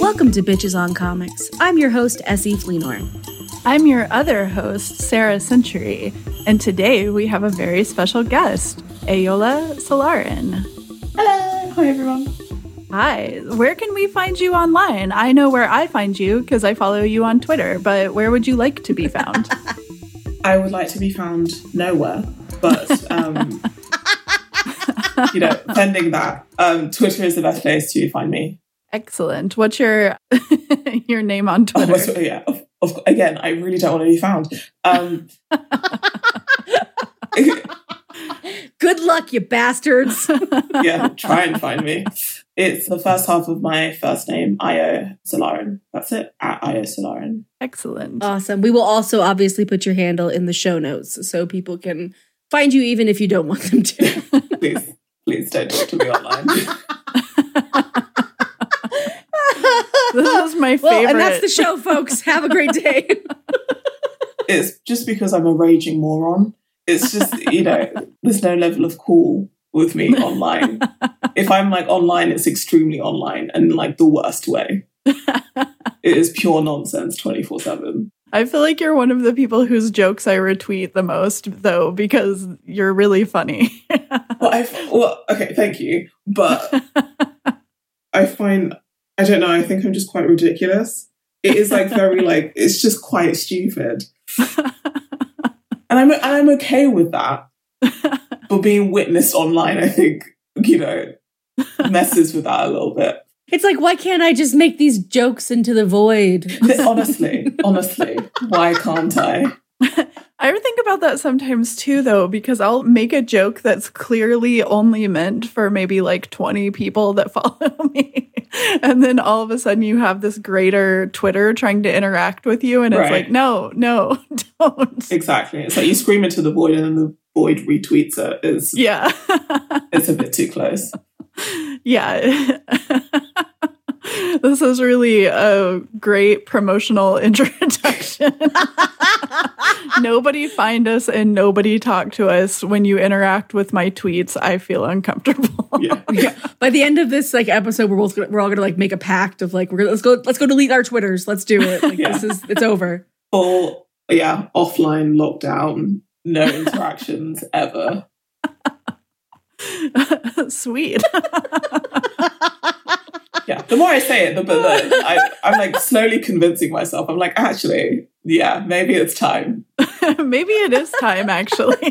Welcome to Bitches on Comics. I'm your host, Essie Fleenor. I'm your other host, Sarah Century, and today we have a very special guest, Ayola Solarin. Hello. Hi, everyone. Hi. Where can we find you online? I know where I find you because I follow you on Twitter, but where would you like to be found? I would like to be found nowhere, but um, you know, pending that, um, Twitter is the best place to find me. Excellent. What's your your name on Twitter? Oh, so, yeah, of, of, again, I really don't want to be found. Um, Good luck, you bastards. yeah, try and find me. It's the first half of my first name, Io Solarin. That's it, at Io Solarin. Excellent. awesome. We will also obviously put your handle in the show notes so people can find you even if you don't want them to. Please, please don't talk to me online. this is my favorite. well, and that's the show, folks. Have a great day. it's just because I'm a raging moron. It's just, you know, there's no level of cool with me online. if I'm like online, it's extremely online and like the worst way. It is pure nonsense 24 7. I feel like you're one of the people whose jokes I retweet the most, though, because you're really funny. well, I well, okay, thank you, but I find I don't know. I think I'm just quite ridiculous. It is like very like it's just quite stupid, and I'm and I'm okay with that. but being witnessed online, I think you know messes with that a little bit. It's like, why can't I just make these jokes into the void? honestly, honestly, why can't I? I think about that sometimes too, though, because I'll make a joke that's clearly only meant for maybe like 20 people that follow me. and then all of a sudden you have this greater Twitter trying to interact with you. And it's Right. like, no, no, don't. Exactly. It's like you scream into the void and then the void retweets it. It's Yeah. it's a bit too close. Yeah. this is really a great promotional introduction. nobody find us and nobody talk to us when you interact with my tweets. I feel uncomfortable. Yeah. By the end of this like episode, we're both gonna, we're all gonna like make a pact of like we're gonna let's go let's go delete our twitters. Let's do it. Like Yeah. this is it's over. Full yeah, offline lockdown, no interactions ever. Sweet. Yeah. The more I say it, the better. I, I'm like slowly convincing myself. I'm like, actually, yeah, maybe it's time. Maybe it is time, actually.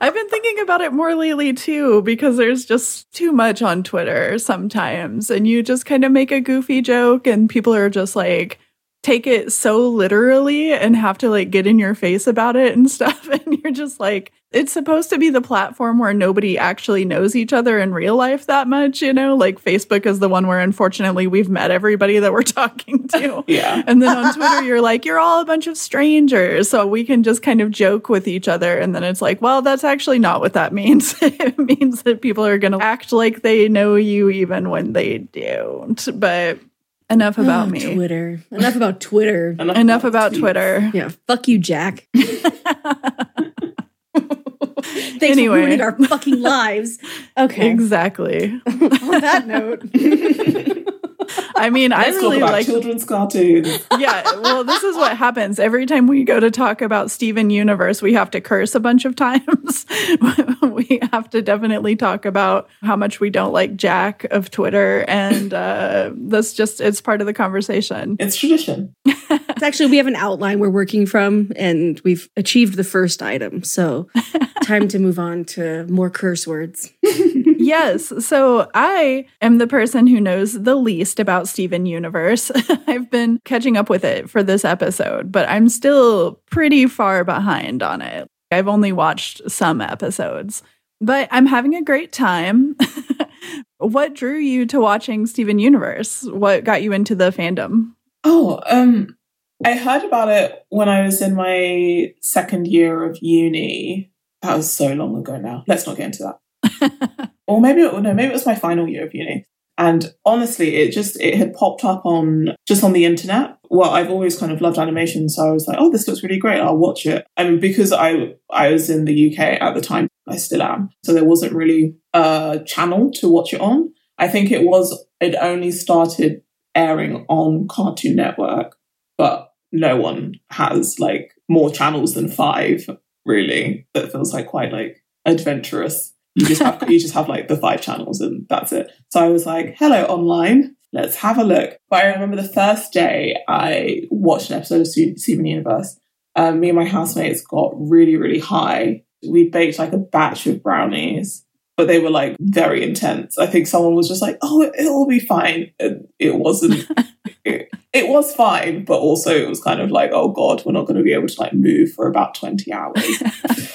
I've been thinking about it more lately too, because there's just too much on Twitter sometimes. And you just kind of make a goofy joke, and people are just like, take it so literally and have to like get in your face about it and stuff. And you're just like, it's supposed to be the platform where nobody actually knows each other in real life that much, you know? Like Facebook is the one where unfortunately we've met everybody that we're talking to. Yeah. And then on Twitter, you're like, you're all a bunch of strangers. So we can just kind of joke with each other. And then it's like, well, that's actually not what that means. it means that people are going to act like they know you even when they don't. But enough about Oh, me. Twitter. Enough about Twitter. Enough about tweets. Twitter. Yeah, fuck you, Jack. Thanks Anyway. for ruining our fucking lives. Okay. Exactly. On that note. I mean, I Let's really like children's cartoons. yeah, well, this is what happens every time we go to talk about Steven Universe. We have to curse a bunch of times. we have to definitely talk about how much we don't like Jack of Twitter, and uh, that's just it's part of the conversation. It's tradition. It's actually, we have an outline we're working from, and we've achieved the first item. So, time to move on to more curse words. yes, so I am the person who knows the least about Steven Universe. I've been catching up with it for this episode, but I'm still pretty far behind on it. I've only watched some episodes, but I'm having a great time. what drew you to watching Steven Universe? What got you into the fandom? Oh, um, I heard about it when I was in my second year of uni. That was so long ago now. Let's not get into that. or maybe it, no, maybe it was my final year of uni. And honestly, it just it had popped up on just on the internet. Well, I've always kind of loved animation, so I was like, "Oh, this looks really great. I'll watch it." I mean, because I I was in the UK at the time, I still am, so there wasn't really a channel to watch it on. I think it was it only started airing on Cartoon Network, but no one has like more channels than five. Really, that feels like quite like adventurous. You just have you just have like the five channels and that's it. So I was like, "Hello, online, let's have a look." But I remember the first day I watched an episode of Ste- Steven Universe. Um, me and my housemates got really, really high. We baked like a batch of brownies, but they were like very intense. I think someone was just like, "Oh, it, it'll be fine," and it wasn't. it, it was fine, but also it was kind of like, "Oh God, we're not going to be able to like move for about twenty hours."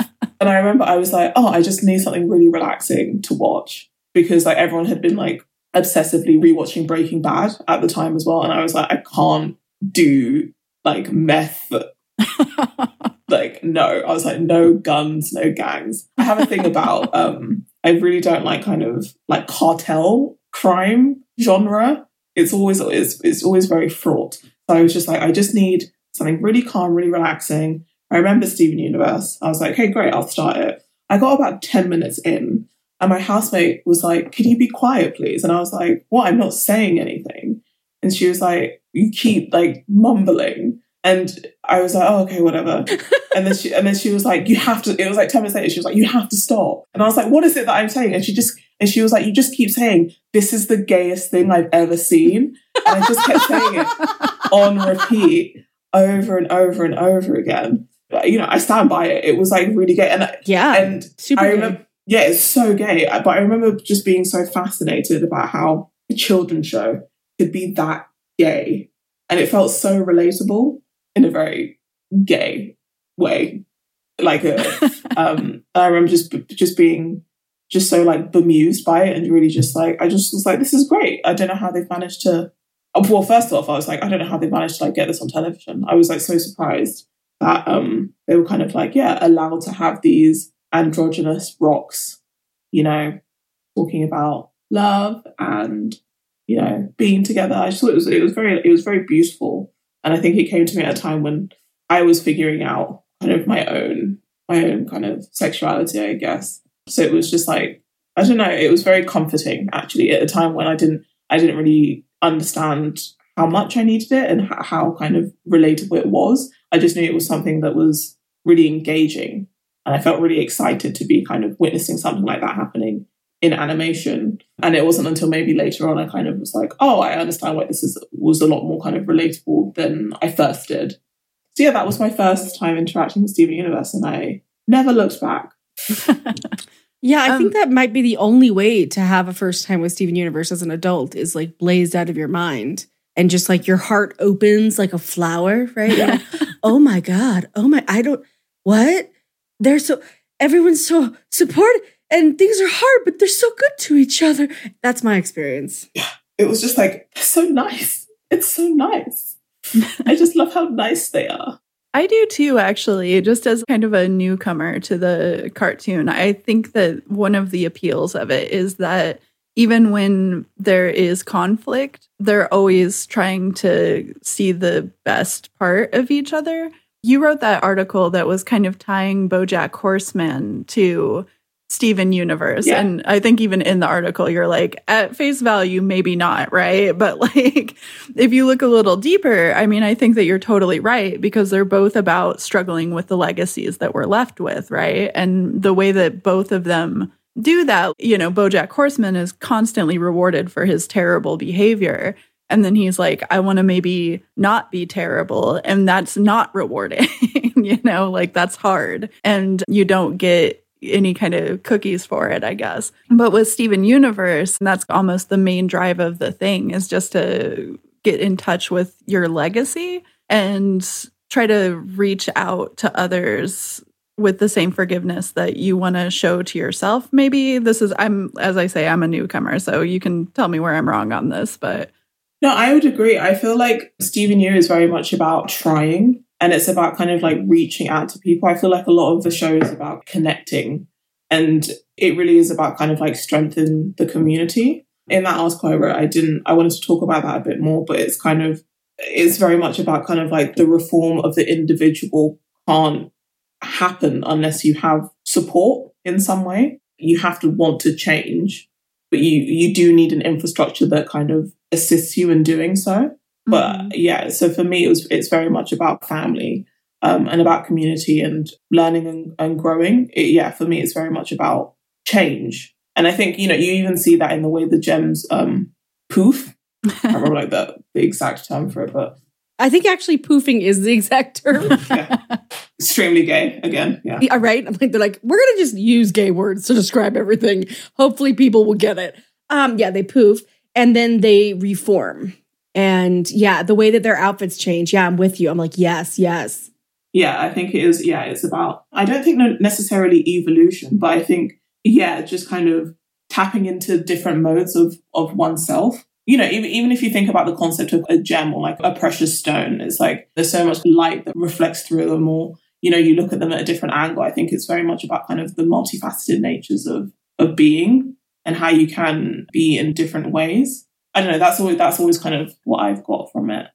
And I remember I was like, oh, I just need something really relaxing to watch because like everyone had been like obsessively rewatching Breaking Bad at the time as well. And I was like, I can't do like meth. like, no. I was like, no guns, no gangs. I have a thing about um I really don't like kind of like cartel crime genre. It's always it's, it's always very fraught. So I was just like, I just need something really calm, really relaxing. I remember Steven Universe. I was like, hey, great, I'll start it. I got about 10 minutes in, and my housemate was like, Can you be quiet, please? And I was like, What? I'm not saying anything. And she was like, You keep like mumbling. And I was like, Oh, okay, whatever. and then she and then she was like, You have to it was like 10 minutes later, she was like, You have to stop. And I was like, What is it that I'm saying? And she just and she was like, You just keep saying, This is the gayest thing I've ever seen. And I just kept saying it on repeat over and over and over again. You know, I stand by it. It was like really gay. And Yeah. and super I gay. remember, yeah, it's so gay. But I remember just being so fascinated about how a children's show could be that gay, and it felt so relatable in a very gay way. Like, a, um, I remember just just being just so like bemused by it, and really just like I just was like, this is great. I don't know how they've managed to. Well, first off, I was like, I don't know how they managed to like get this on television. I was like so surprised that um they were kind of like yeah allowed to have these androgynous rocks you know talking about love and you know being together. I just thought it was it was very it was very beautiful. And i think it came to me at a time when i was figuring out kind of my own my own kind of sexuality i guess. So it was just like i don't know it was very comforting actually at a time when i didn't i didn't really understand how much i needed it and how, kind of relatable it was I just knew it was something that was really engaging. And I felt really excited to be kind of witnessing something like that happening in animation. And it wasn't until maybe later on I kind of was like, oh, I understand why this is was a lot more kind of relatable than I first did. So yeah, that was my first time interacting with Steven Universe and I never looked back. Yeah, I Um, think that might be the only way to have a first time with Steven Universe as an adult is like blazed out of your mind and just like your heart opens like a flower, right? You're like, oh my God. Oh my, I don't, what? They're so, everyone's so supportive and things are hard, but they're so good to each other. That's my experience. Yeah. It was just like, so nice. It's so nice. I just love how nice they are. I do too, actually, just as kind of a newcomer to the cartoon. I think that one of the appeals of it is that even when there is conflict, they're always trying to see the best part of each other. You wrote that article that was kind of tying Bojack Horseman to Steven Universe. Yeah. And I think even in the article, you're like, at face value, maybe not, right? But like, if you look a little deeper, I mean, I think that you're totally right because they're both about struggling with the legacies that we're left with, right? And the way that both of them do that, you know, Bojack Horseman is constantly rewarded for his terrible behavior. And then he's like, I want to maybe not be terrible. And that's not rewarding, you know, like that's hard. And you don't get any kind of cookies for it, I guess. But with Steven Universe, and that's almost the main drive of the thing is just to get in touch with your legacy and try to reach out to others with the same forgiveness that you want to show to yourself. Maybe this is I'm as I say I'm a newcomer, so you can tell me where I'm wrong on this, but no, I would agree. I feel like Steven U is very much about trying and it's about kind of like reaching out to people. I feel like a lot of the show is about connecting and it really is about kind of like strengthening the community. In that article I wrote, I didn't, I wanted to talk about that a bit more, but it's kind of, it's very much about kind of like the reform of the individual can't happen unless you have support in some way. You have to want to change, but you, you do need an infrastructure that kind of assists you in doing so. But mm-hmm. yeah, so for me, it was it's very much about family um, and about community and learning and, and growing. It, yeah, for me, it's very much about change. And I think you know you even see that in the way the gems um, poof. I can't remember like the, the exact term for it, but I think actually poofing is the exact term. yeah. Extremely gay again. Yeah. yeah. Right. I'm like, they're like, we're gonna just use gay words to describe everything. Hopefully people will get it. Um, yeah, they poof and then they reform. And yeah, the way that their outfits change. Yeah, I'm with you. I'm like, yes, yes. Yeah, I think it is. Yeah, it's about, I don't think necessarily evolution, but I think, yeah, just kind of tapping into different modes of, of oneself. You know, even, even if you think about the concept of a gem or like a precious stone, it's like there's so much light that reflects through them or, you know, you look at them at a different angle. I think it's very much about kind of the multifaceted natures of, of being and how you can be in different ways. I don't know. That's always that's always kind of what I've got from it.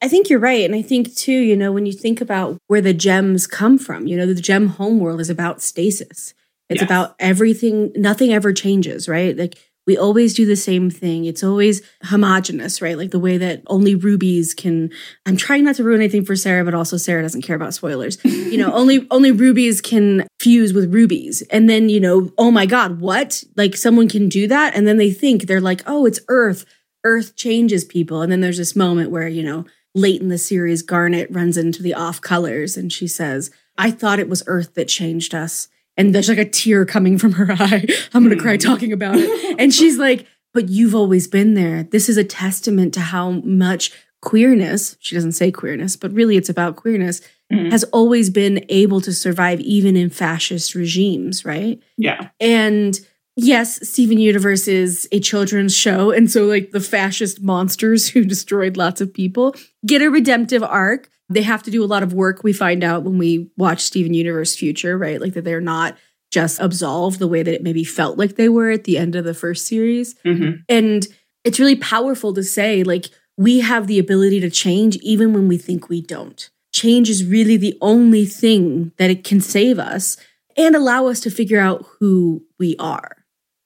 I think you're right. And I think too, you know, when you think about where the gems come from, you know, the gem homeworld is about stasis. It's yes. about everything, nothing ever changes, right? Like we always do the same thing. It's always homogenous, right? Like the way that only rubies can I'm trying not to ruin anything for Sarah, but also Sarah doesn't care about spoilers. you know, only only rubies can fuse with rubies. And then, you know, oh my God, what? Like someone can do that? And then they think they're like, oh, it's Earth Earth changes people. And then there's this moment where, you know, late in the series, Garnet runs into the off colors and she says, I thought it was Earth that changed us. And there's like a tear coming from her eye. I'm going to cry hmm. talking about it. And she's like, but you've always been there. This is a testament to how much queerness, she doesn't say queerness, but really it's about queerness, mm. has always been able to survive even in fascist regimes, right? Yeah. And yes, Steven Universe is a children's show. And so, like, the fascist monsters who destroyed lots of people get a redemptive arc. They have to do a lot of work, we find out when we watch Steven Universe Future, right? Like, that they're not just absolved the way that it maybe felt like they were at the end of the first series. Mm-hmm. And it's really powerful to say, like, we have the ability to change even when we think we don't. Change is really the only thing that it can save us and allow us to figure out who we are.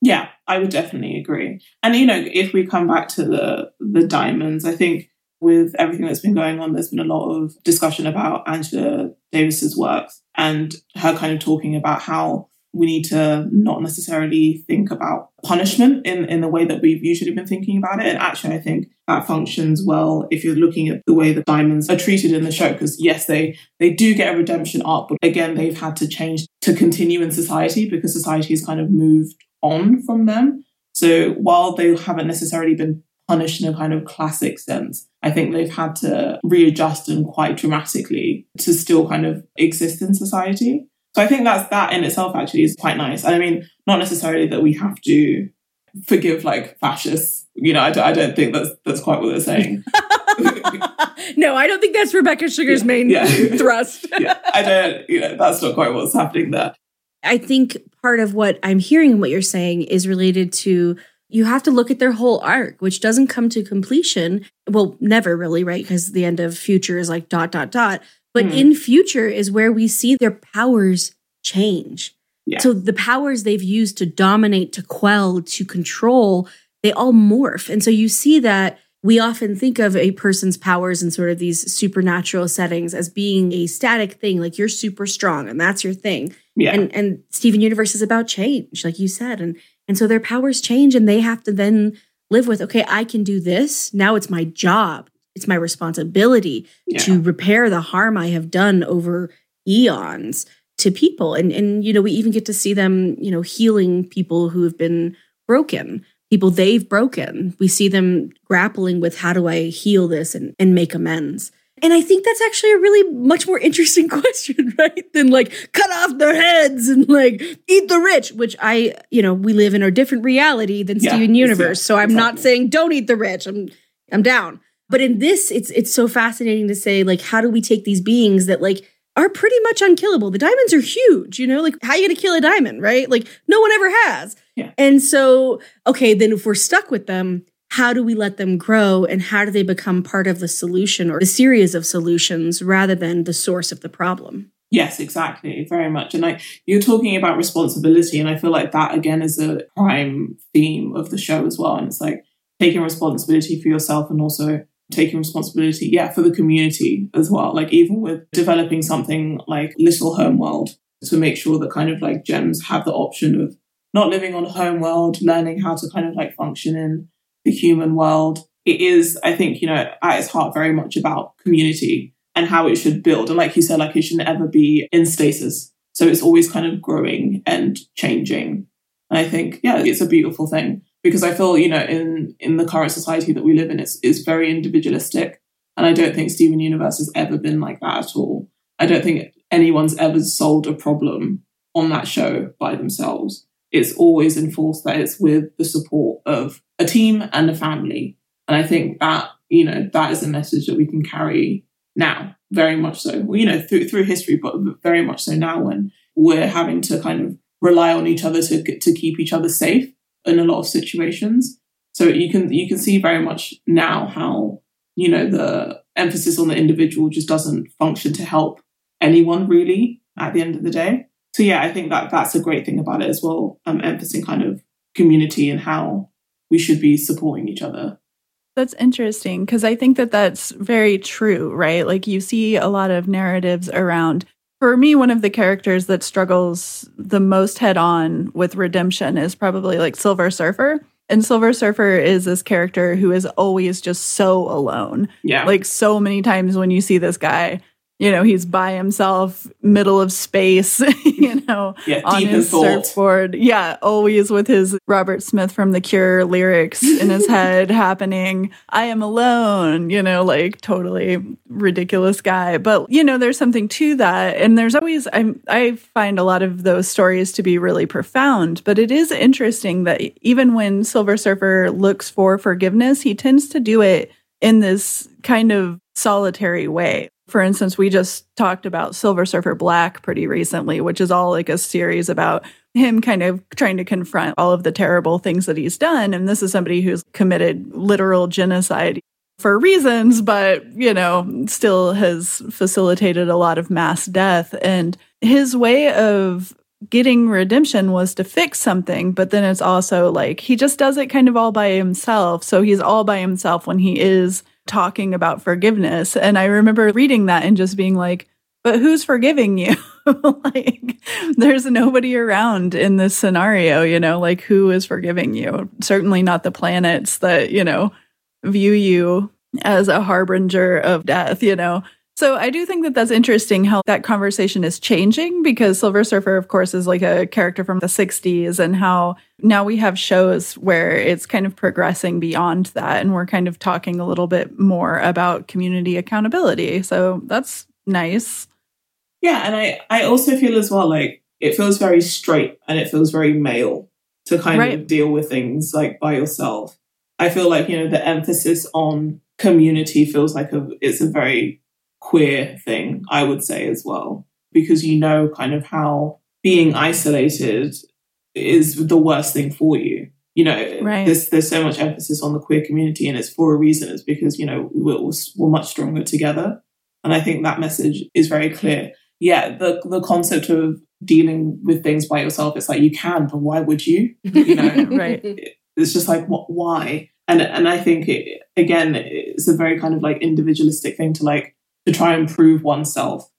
Yeah, I would definitely agree. And you know, if we come back to the the diamonds, I think with everything that's been going on, there's been a lot of discussion about Angela Davis's work and her kind of talking about how we need to not necessarily think about punishment in, in the way that we've usually been thinking about it. And actually, I think that functions well if you're looking at the way the diamonds are treated in the show. Because yes, they they do get a redemption arc, but again, they've had to change to continue in society because society has kind of moved on from them. So while they haven't necessarily been punished in a kind of classic sense, I think they've had to readjust and quite dramatically to still kind of exist in society. So I think that's that in itself actually is quite nice. I mean, not necessarily that we have to forgive like fascists. You know, I don't, I don't think that's that's quite what they're saying. no, I don't think that's Rebecca Sugar's Yeah, main yeah. thrust. yeah, I don't. You know, that's not quite what's happening there. I think part of what I'm hearing and what you're saying is related to you have to look at their whole arc, which doesn't come to completion. Well, never really, right? Because the end of future is like dot, dot, dot. But Hmm. in future is where we see their powers change. Yeah. So the powers they've used to dominate, to quell, to control, they all morph. And so you see that we often think of a person's powers in sort of these supernatural settings as being a static thing, like you're super strong and that's your thing Yeah, and and Steven Universe is about change, like you said, and and so their powers change, and they have to then live with, okay, I can do this. Now it's my job, it's my responsibility yeah. to repair the harm I have done over eons to people, and and you know we even get to see them, you know, healing people who have been broken. People they've broken. We see them grappling with how do I heal this and, and make amends. And I think that's actually a really much more interesting question, right? Than like cut off their heads and like eat the rich, which I, you know, we live in a different reality than Yeah, Steven Universe. yeah, so I'm not saying don't eat the rich. I'm I'm down. But in this, it's it's so fascinating to say, like, how do we take these beings that like are pretty much unkillable? The diamonds are huge, you know, like how are you gonna kill a diamond, right? Like no one ever has. Yeah. And so, okay, then if we're stuck with them, how do we let them grow and how do they become part of the solution or the series of solutions rather than the source of the problem? Yes, exactly, very much. And like you're talking about responsibility, and I feel like that again is a prime theme of the show as well. And it's like taking responsibility for yourself and also taking responsibility, yeah, for the community as well. Like even with developing something like Little Home World to make sure that kind of like gems have the option of not living on home world, learning how to kind of like function in the human world. It is, I think, you know, at its heart, very much about community and how it should build. And like you said, like it shouldn't ever be in stasis. So it's always kind of growing and changing. And I think, yeah, it's a beautiful thing because I feel, you know, in in the current society that we live in, it's it's very individualistic. And I don't think Steven Universe has ever been like that at all. I don't think anyone's ever solved a problem on that show by themselves. It's always enforced that it's with the support of a team and a family. And I think that, you know, that is a message that we can carry now, very much so. Well, you know, through through history, but very much so now when we're having to kind of rely on each other to to keep each other safe in a lot of situations. So you can you can see very much now how you know the emphasis on the individual just doesn't function to help anyone really at the end of the day. So yeah, I think that that's a great thing about it as well. Um, emphasizing kind of community and how we should be supporting each other. That's interesting because I think that that's very true, right? Like you see a lot of narratives around. For me, one of the characters that struggles the most head on with redemption is probably like Silver Surfer. And Silver Surfer is this character who is always just so alone. Yeah, Like so many times when you see this guy, you know, he's by himself, middle of space, you know, yeah, on his surfboard. Yeah, always with his Robert Smith from The Cure lyrics in his head happening. I am alone, you know, like totally ridiculous guy. But, you know, there's something to that. And there's always, I, I find a lot of those stories to be really profound. But it is interesting that even when Silver Surfer looks for forgiveness, he tends to do it in this kind of solitary way. For instance, we just talked about Silver Surfer Black pretty recently, which is all like a series about him kind of trying to confront all of the terrible things that he's done. And this is somebody who's committed literal genocide for reasons, but, you know, still has facilitated a lot of mass death. And his way of getting redemption was to fix something, but then it's also like he just does it kind of all by himself. So he's all by himself when he is talking about forgiveness. And I remember reading that and just being like, but who's forgiving you? like, there's nobody around in this scenario, you know, like who is forgiving you? Certainly not the planets that, you know, view you as a harbinger of death, you know. So I do think that that's interesting how that conversation is changing because Silver Surfer, of course, is like a character from the 60s and how now we have shows where it's kind of progressing beyond that. And we're kind of talking a little bit more about community accountability. So that's nice. Yeah, and I I also feel as well like it feels very straight and it feels very male to kind Right. of deal with things like by yourself. I feel like you know the emphasis on community feels like a it's a very queer thing. I would say as well because you know kind of how being isolated is the worst thing for you. You know, Right. there's there's so much emphasis on the queer community, and it's for a reason. It's because you know we're, we're much stronger together, and I think that message is very clear. Yeah, the the concept of dealing with things by yourself, it's like you can, but why would you? You know, Right. it's just like what why and and i think it, again it's a very kind of like individualistic thing to like to try and prove oneself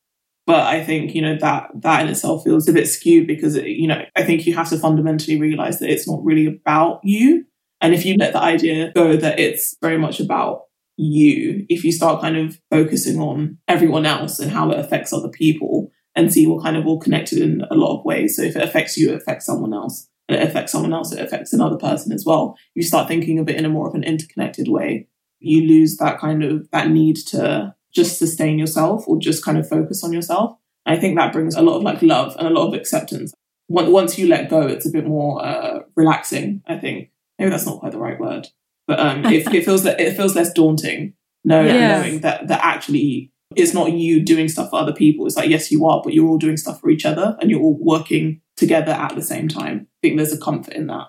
but i think you know that that in itself feels a bit skewed because it, you know i think you have to fundamentally realize that it's not really about you and if you let the idea go that it's very much about you if you start kind of focusing on everyone else and how it affects other people and see we're kind of all connected in a lot of ways so if it affects you it affects someone else and it affects someone else, it affects another person as well. You start thinking of it in a more of an interconnected way. You lose that kind of that need to just sustain yourself or just kind of focus on yourself. And I think that brings a lot of like love and a lot of acceptance. Once once you let go, it's a bit more uh, relaxing. I think maybe that's not quite the right word, but um, it, it feels that it feels less daunting. Know, Yes. knowing that that actually it's not you doing stuff for other people. It's like yes, you are, but you're all doing stuff for each other, and you're all working together at the same time. I think there's a comfort in that.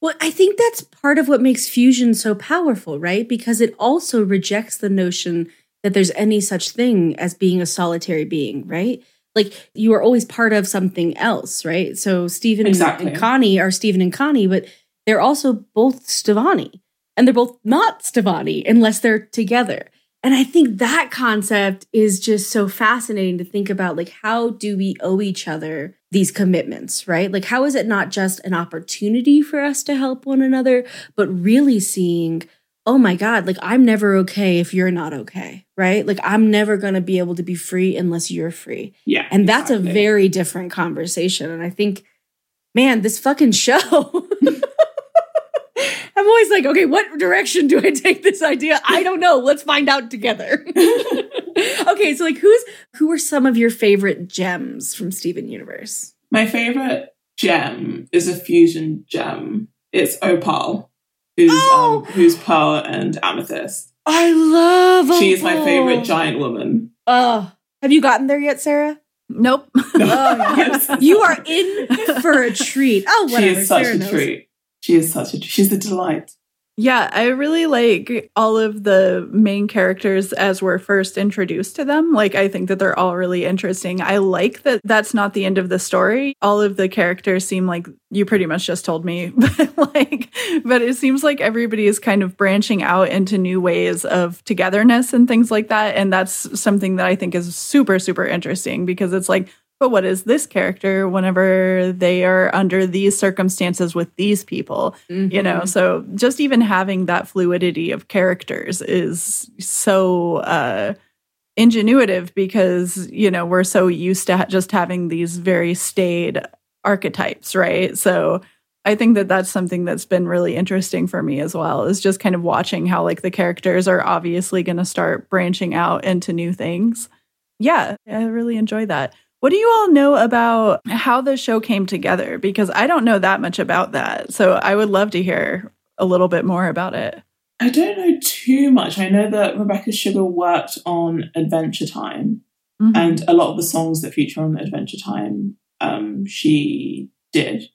Well, I think that's part of what makes fusion so powerful, right? Because it also rejects the notion that there's any such thing as being a solitary being, right? Like you are always part of something else, right? So Steven and- Exactly. and Connie are Steven and Connie, but they're also both Stevonnie. And they're both not Stevonnie unless they're together. And I think that concept is just so fascinating to think about. Like, how do we owe each other these commitments, right? Like, how is it not just an opportunity for us to help one another, but really seeing, oh my God, like, I'm never okay if you're not okay, right? Like, I'm never going to be able to be free unless you're free. Yeah, And that's a very different conversation. And I think, man, this fucking show. I'm always like, okay, what direction do I take this idea? I don't know. Let's find out together. okay, so like who's who are some of your favorite gems from Steven Universe? My favorite gem is a fusion gem. It's Opal, who's Oh! um, who's pearl and amethyst. I love She is my favorite giant woman. Oh, have you gotten there yet, Sarah? Nope. Oh, Yes. You are in for a treat. Oh, she is such Sarah a knows. treat. She is such a. She's a delight. Yeah, I really like all of the main characters as we're first introduced to them. Like, I think that they're all really interesting. I like that that's not the end of the story. All of the characters seem like you pretty much just told me, but like, but it seems like everybody is kind of branching out into new ways of togetherness and things like that. And that's something that I think is super, super interesting because it's like, but what is this character whenever they are under these circumstances with these people? you know Mhm. so just even having that fluidity of characters is so uh ingenuitive because you know we're so used to ha- just having these very staid archetypes right so i think that that's something that's been really interesting for me as well is just kind of watching how like the characters are obviously going to start branching out into new things yeah i really enjoy that what do you all know about how the show came together? Because I don't know that much about that. So I would love to hear a little bit more about it. I don't know too much. I know that Rebecca Sugar worked on Adventure Time, Mhm. and a lot of the songs that feature on Adventure Time, um, she did.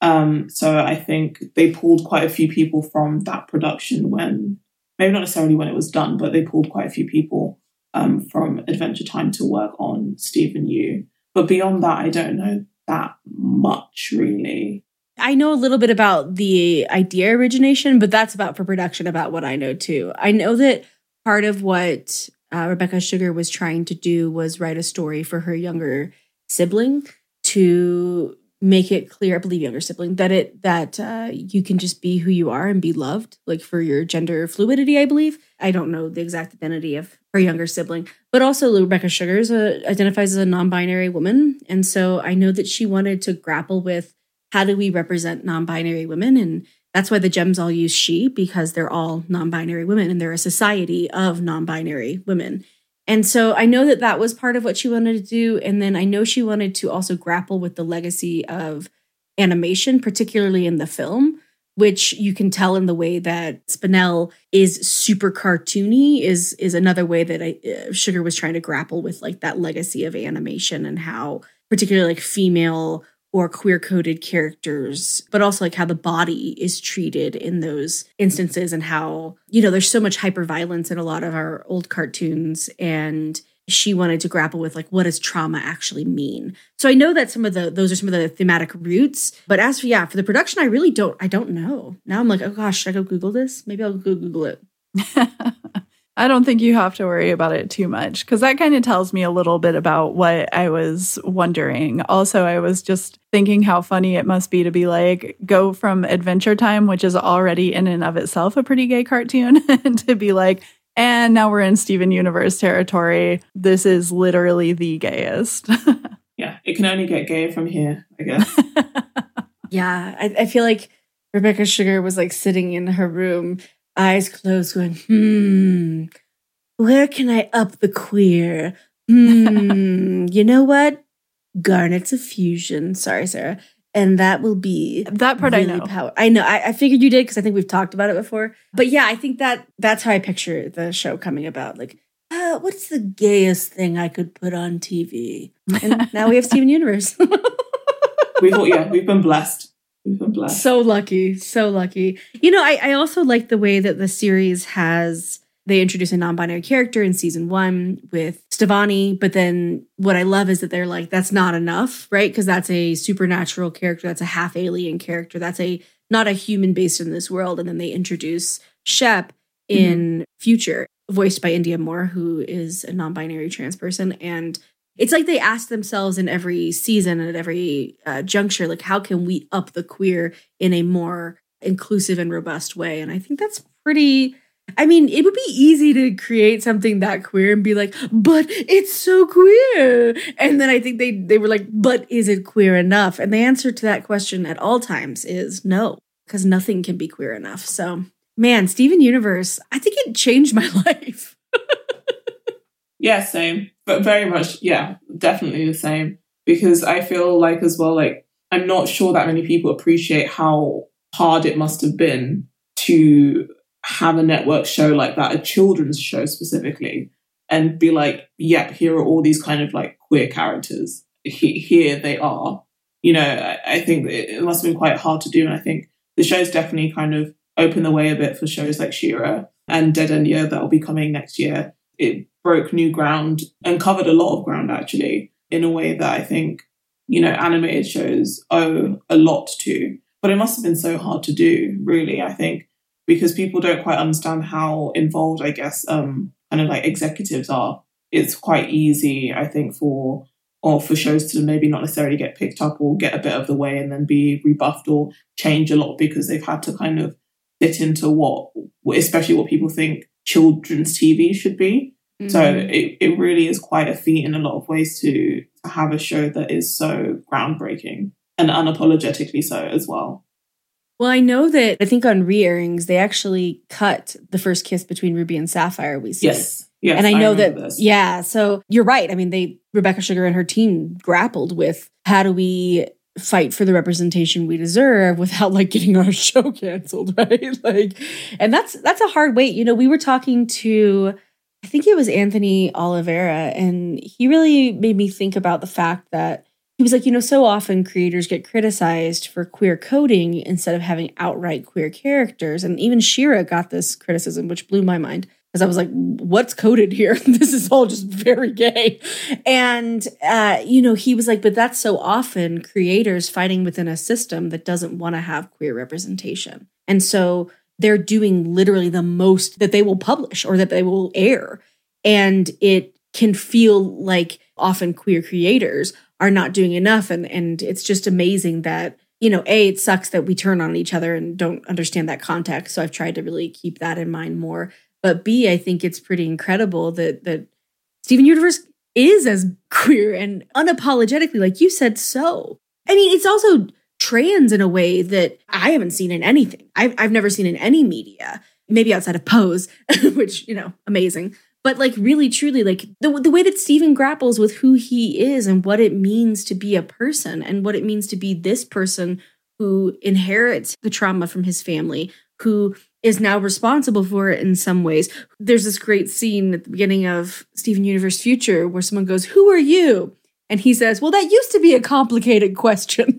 Um, so I think they pulled quite a few people from that production when, maybe not necessarily when it was done, but they pulled quite a few people um, from Adventure Time to work on Steven U. But beyond that, I don't know that much really. I know a little bit about the idea origination, but that's about for production about what I know too. I know that part of what uh, Rebecca Sugar was trying to do was write a story for her younger sibling to make it clear, I believe younger sibling, that it that uh, you can just be who you are and be loved, like for your gender fluidity. I believe. I don't know the exact identity of her younger sibling, but also Rebecca Sugars uh, identifies as a non-binary woman, and so I know that she wanted to grapple with how do we represent non-binary women? And that's why the gems all use she because they're all non-binary women and they're a society of non-binary women And so I know that that was part of what she wanted to do. And then I know she wanted to also grapple with the legacy of animation, particularly in the film, which you can tell in the way that Spinel is super cartoony is is another way that I, uh, Sugar was trying to grapple with like that legacy of animation and how particularly like female or queer coded characters, but also like how the body is treated in those instances and how, you know, there's so much hyper violence in a lot of our old cartoons. And she wanted to grapple with like what does trauma actually mean? So i know that some of the those are some of the thematic roots but as for yeah for the production i really don't i don't know. Now i'm like oh gosh should i go google this? Maybe i'll go google it I don't think you have to worry about it too much because that kind of tells me a little bit about what I was wondering. Also, I was just thinking how funny it must be to be like, go from Adventure Time, which is already in and of itself a pretty gay cartoon, and to be like, and now we're in Steven Universe territory. This is literally the gayest. yeah, it can only get gay from here, I guess. yeah, I, I feel like Rebecca Sugar was like sitting in her room, eyes closed, going, hmm, where can I up the queer? Hmm, you know what? Garnets of fusion. Sorry, Sarah and that will be that part really I know. Power. I know. I, I figured you did because I think we've talked about it before. But yeah, I think that that's how I picture the show coming about. Like, uh, what's the gayest thing I could put on TV? And now we have Steven Universe. we've yeah, we've been blessed. Been blessed. So lucky, so lucky. You know, I, I also like the way that the series has they introduce a non-binary character in season one with Stevonnie, but then what I love is that they're like, that's not enough, right? Because that's a supernatural character, that's a half alien character, that's a not a human based in this world. And then they introduce Shep in mm-hmm. future, voiced by Indya Moore, who is a non-binary trans person. And it's like they ask themselves in every season and at every uh, juncture, like, how can we up the queer in a more inclusive and robust way? And I think that's pretty I mean, it would be easy to create something that queer and be like, but it's so queer. And then I think they they were like, but is it queer enough? And the answer to that question at all times is no, because nothing can be queer enough. So, man, Steven Universe, I think it changed my life. yeah, same. But very much, yeah, definitely the same. Because I feel like as well, like I'm not sure that many people appreciate how hard it must have been to have a network show like that, a children's show specifically, and be like, yep, here are all these kind of like queer characters. He, here they are. You know, I, I think it, must have been quite hard to do. And I think the show's definitely kind of opened the way a bit for shows like She-Ra and Dead End Year that will be coming next year. It broke new ground and covered a lot of ground actually in a way that I think, you know, animated shows owe a lot to. But it must have been so hard to do, really. I think because people don't quite understand how involved, I guess, um, kind of like executives are. It's quite easy, I think, for or for shows to maybe not necessarily get picked up or get a bit of the way and then be rebuffed or change a lot because they've had to kind of fit into what, especially what people think children's TV should be. Mm-hmm. So it, it really is quite a feat in a lot of ways to, to have a show that is so groundbreaking and unapologetically so as well. Well, I know that I think on re-airings they actually cut the first kiss between Ruby and Sapphire. We see. Yes. Yes, and I know I that, this. yeah. So you're right. I mean, they, Rebecca Sugar and her team grappled with how do we fight for the representation we deserve without like getting our show canceled, right? Like, and that's, that's a hard weight. You know, we were talking to, I think it was Anthony Oliveira, and he really made me think about the fact that he was like, you know, so often creators get criticized for queer coding instead of having outright queer characters. And even She-Ra got this criticism, which blew my mind because I was like, what's coded here? this is all just very gay. And, uh, you know, he was like, but that's so often creators fighting within a system that doesn't want to have queer representation. And so they're doing literally the most that they will publish or that they will air. And it can feel like often queer creators are not doing enough. And and it's just amazing that you know a it sucks that we turn on each other and don't understand that context. So i've tried to really keep that in mind more. But b i think it's pretty incredible that that steven universe is as queer and unapologetically like you said so. I mean it's also trans in a way that i haven't seen in anything i've, I've never seen in any media maybe outside of pose which you know amazing But like really truly like the the way that Steven grapples with who he is and what it means to be a person and what it means to be this person who inherits the trauma from his family, who is now responsible for it in some ways. There's this great scene at the beginning of Steven Universe Future where someone goes, "Who are you?" and he says, "Well, that used to be a complicated question."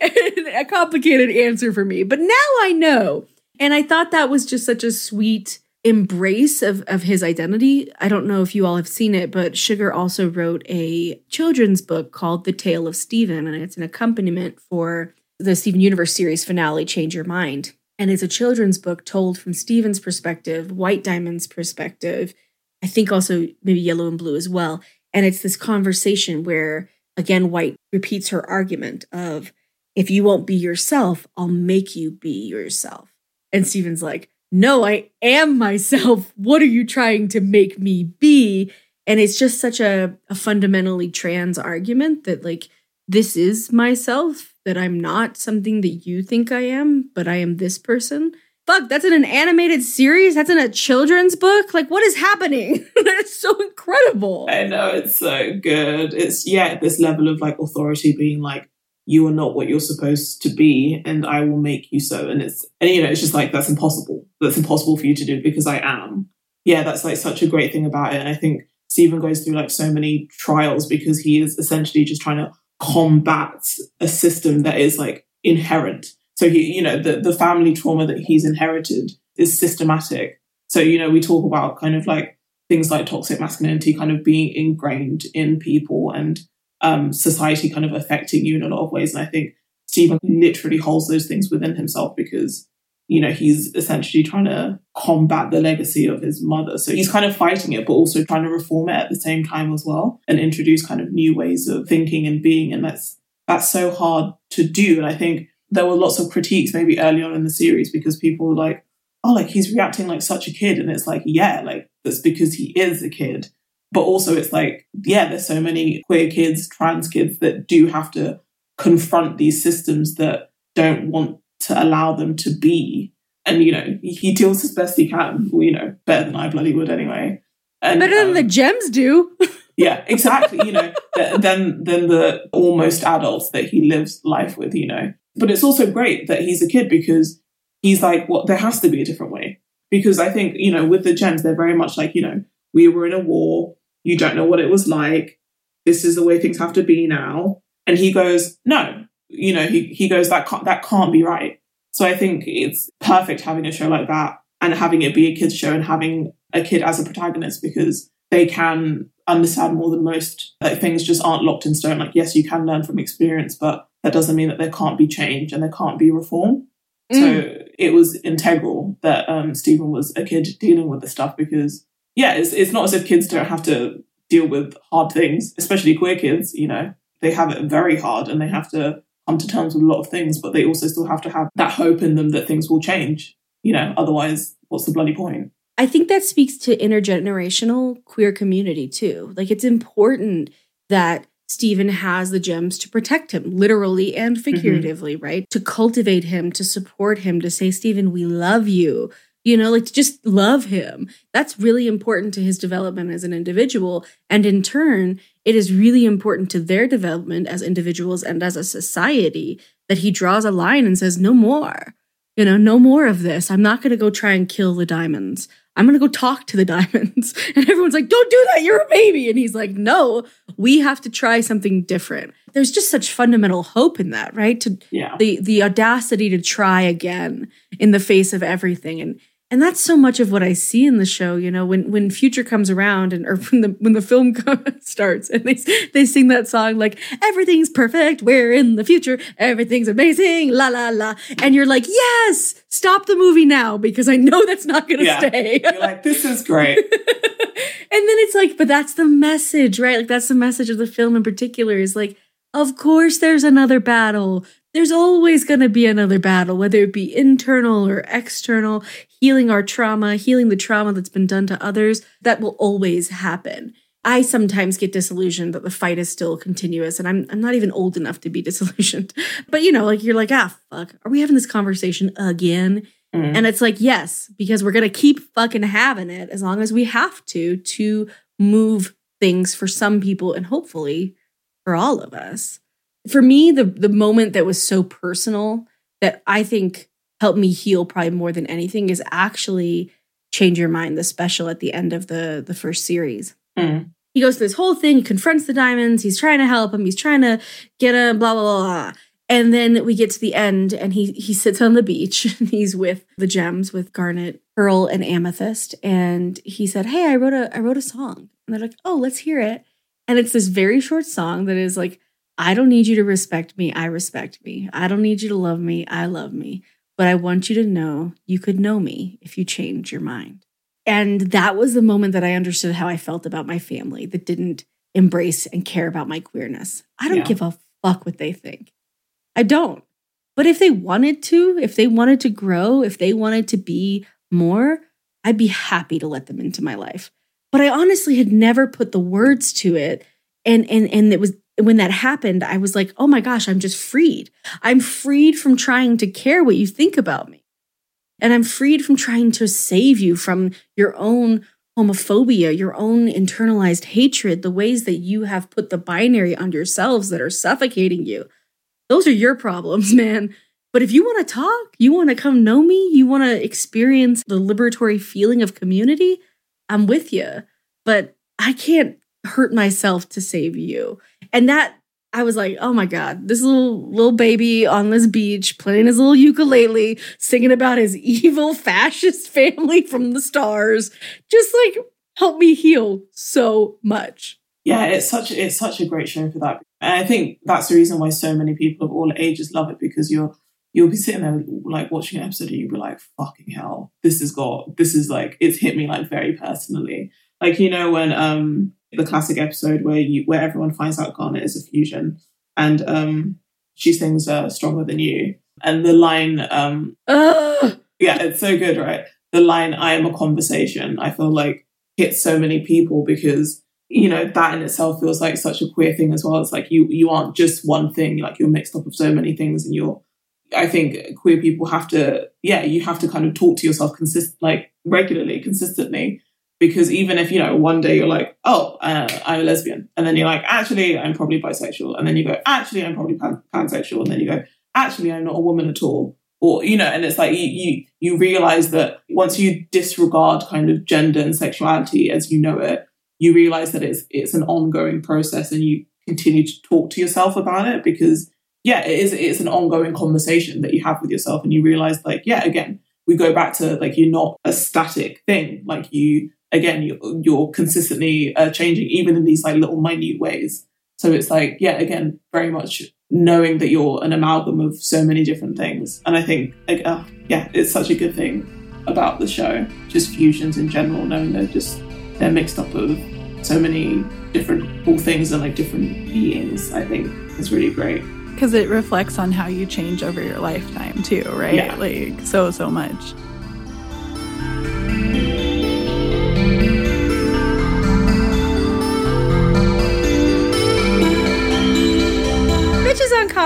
a complicated answer for me, but now I know. And I thought that was just such a sweet embrace of, of his identity. I don't know if you all have seen it, but Sugar also wrote a children's book called The Tale of Steven, and it's an accompaniment for the Steven Universe series finale, Change Your Mind. And it's a children's book told from Steven's perspective, White Diamond's perspective, I think also maybe Yellow and Blue as well. And it's this conversation where, again, White repeats her argument of, if you won't be yourself, I'll make you be yourself. And Steven's like, no, I am myself. What are you trying to make me be? And it's just such a, a fundamentally trans argument that, like, this is myself, that I'm not something that you think I am, but I am this person. Fuck, that's in an animated series? That's in a children's book? Like, what is happening? that's so incredible. I know, it's so good. It's, yeah, this level of like authority being like, you are not what you're supposed to be and I will make you so. And it's, and you know, it's just like, that's impossible. That's impossible for you to do because I am. Yeah, that's like such a great thing about it. And I think Steven goes through like so many trials because he is essentially just trying to combat a system that is like inherent. So he, you know, the, the family trauma that he's inherited is systematic. So, you know, we talk about kind of like things like toxic masculinity kind of being ingrained in people and um, society kind of affecting you in a lot of ways. And I think Steven literally holds those things within himself because, you know, he's essentially trying to combat the legacy of his mother. So he's kind of fighting it, but also trying to reform it at the same time as well and introduce kind of new ways of thinking and being. And that's, that's so hard to do. And I think there were lots of critiques maybe early on in the series because people were like, oh, like he's reacting like such a kid. And it's like, yeah, like that's because he is a kid. But also, it's like, yeah, there's so many queer kids, trans kids that do have to confront these systems that don't want to allow them to be. And, you know, he deals as best he can, well, you know, better than I bloody would anyway. And, better than um, the gems do. yeah, exactly. You know, than than the almost adults that he lives life with. You know, but it's also great that he's a kid because he's like, well, there has to be a different way. Because I think you know, with the gems, they're very much like you know, we were in a war. You don't know what it was like. This is the way things have to be now. And he goes, no, you know, he, he goes, that can't, that can't be right. So I think it's perfect having a show like that and having it be a kids show and having a kid as a protagonist because they can understand more than most. Like things just aren't locked in stone. Like, yes, you can learn from experience, but that doesn't mean that there can't be change and there can't be reform. Mm. So it was integral that um, Steven was a kid dealing with the stuff because yeah, it's, it's not as if kids don't have to deal with hard things, especially queer kids, you know, they have it very hard and they have to come to terms with a lot of things, but they also still have to have that hope in them that things will change, you know, otherwise, what's the bloody point? I think that speaks to intergenerational queer community too. Like it's important that Steven has the gems to protect him, literally and mm-hmm. figuratively, mm-hmm. right? To cultivate him, to support him, to say, Steven, we love you you know, like to just love him. That's really important to his development as an individual. And in turn, it is really important to their development as individuals and as a society that he draws a line and says, no more, you know, no more of this. I'm not going to go try and kill the diamonds. I'm going to go talk to the diamonds. And everyone's like, don't do that. You're a baby. And he's like, no, we have to try something different. There's just such fundamental hope in that, right? To yeah. the, the audacity to try again in the face of everything. And, and that's so much of what I see in the show. You know, when when future comes around and or when the when the film starts and they they sing that song like everything's perfect, we're in the future, everything's amazing, la la la, and you're like, yes, stop the movie now because I know that's not going to yeah. stay. you're like, this is great. and then it's like, but that's the message, right? Like that's the message of the film in particular is like. Of course, there's another battle there's always going to be another battle, whether it be internal or external, healing our trauma, healing the trauma that's been done to others. That will always happen. I sometimes get disillusioned that the fight is still continuous, and I'm I'm not even old enough to be disillusioned. But you know, like you're like, ah, fuck, are we having this conversation again? Mm. And it's like, yes, because we're going to keep fucking having it as long as we have to to move things for some people and hopefully for all of us. For me, the the moment that was so personal that I think helped me heal probably more than anything is actually change your mind the special at the end of the the first series. Mm. He goes through this whole thing, he confronts the diamonds, he's trying to help him, he's trying to get him, blah blah blah. blah. And then we get to the end and he he sits on the beach and he's with the gems with Garnet, Pearl, and Amethyst. And he said, Hey, I wrote a I wrote a song. And they're like, Oh, let's hear it. And it's this very short song that is like, I don't need you to respect me, I respect me. I don't need you to love me, I love me. But I want you to know you could know me if you change your mind. And that was the moment that I understood how I felt about my family that didn't embrace and care about my queerness. I don't Yeah. give a fuck what they think. I don't. But if they wanted to, if they wanted to grow, if they wanted to be more, I'd be happy to let them into my life. But I honestly had never put the words to it. And and and it was when that happened, I was like, oh my gosh, I'm just freed. I'm freed from trying to care what you think about me. And I'm freed from trying to save you from your own homophobia, your own internalized hatred, the ways that you have put the binary on yourselves that are suffocating you. Those are your problems, man. But if you want to talk, you want to come know me, you want to experience the liberatory feeling of community, I'm with you. But I can't hurt myself to save you. And that I was like, oh my God, this little little baby on this beach playing his little ukulele, singing about his evil fascist family from the stars, just like helped me heal so much. Yeah, it's such it's such a great show for that. And I think that's the reason why so many people of all ages love it because you're you'll be sitting there like watching an episode and you'll be like, fucking hell, this has got this is like it's hit me like very personally. Like you know when um the classic episode where you where everyone finds out Garnet is a fusion and um she sings uh, stronger than you and the line um yeah, it's so good, right? The line "I am a conversation" I feel like hits so many people because you know that in itself feels like such a queer thing as well. It's like you you aren't just one thing; like you're mixed up of so many things, and you're. I think queer people have to, yeah, you have to kind of talk to yourself consist like regularly, consistently, because even if you know one day you're like, oh, uh, I'm a lesbian, and then you're like, actually, I'm probably bisexual, and then you go, actually, I'm probably pan- pansexual, and then you go, actually, I'm not a woman at all or you know and it's like you you you realize that once you disregard kind of gender and sexuality as you know it you realize that it's it's an ongoing process and you continue to talk to yourself about it because yeah it is it's an ongoing conversation that you have with yourself and you realize like yeah again we go back to like you're not a static thing. Like you again you, you're consistently uh, changing even in these like little minute ways so it's like yeah again very much knowing that you're an amalgam of so many different things. And I think, like, uh, yeah, it's such a good thing about the show. Just fusions in general, knowing they're just they're mixed up of so many different cool things and like different beings. I think is really great. Because it reflects on how you change over your lifetime too, right? Yeah. Like so so much.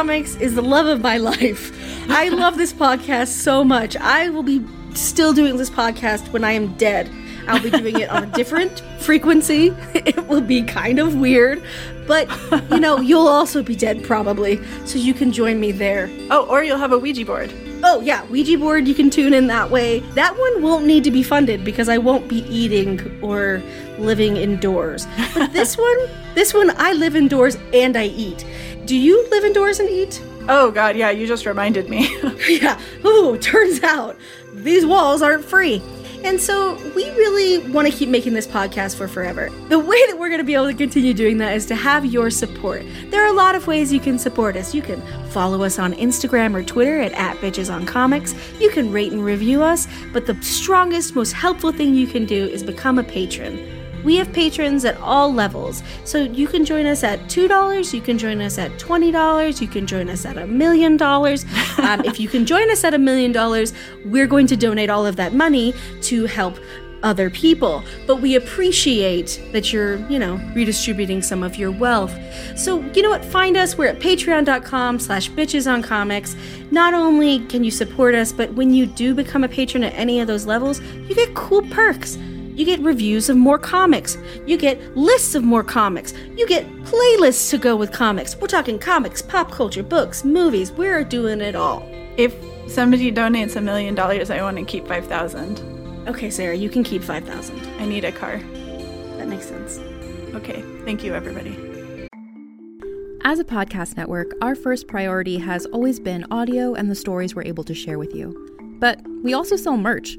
Comics is the love of my life. I love this podcast so much. I will be still doing this podcast when I am dead. I'll be doing it on a different frequency. It will be kind of weird, but you know, you'll also be dead probably, so you can join me there. Oh, or you'll have a Ouija board. Oh, yeah, Ouija board, you can tune in that way. That one won't need to be funded because I won't be eating or living indoors. But this one, this one, I live indoors and I eat. Do you live indoors and eat? Oh god, yeah, you just reminded me. yeah. Ooh, turns out these walls aren't free. And so we really want to keep making this podcast for forever. The way that we're going to be able to continue doing that is to have your support. There are a lot of ways you can support us. You can follow us on Instagram or Twitter at, at Bitches on Comics. You can rate and review us. But the strongest, most helpful thing you can do is become a patron. We have patrons at all levels. So you can join us at $2, you can join us at $20, you can join us at a million dollars. Um, if you can join us at a million dollars, we're going to donate all of that money to help other people, but we appreciate that you're, you know, redistributing some of your wealth. So, you know what? Find us. We're at patreon.com slash bitches on comics. Not only can you support us, but when you do become a patron at any of those levels, you get cool perks. You get reviews of more comics. You get lists of more comics. You get playlists to go with comics. We're talking comics, pop culture, books, movies. We're doing it all. If somebody donates a million dollars, I want to keep 5,000. Okay, Sarah, you can keep 5,000. I need a car. That makes sense. Okay, thank you, everybody. As a podcast network, our first priority has always been audio and the stories we're able to share with you. But we also sell merch,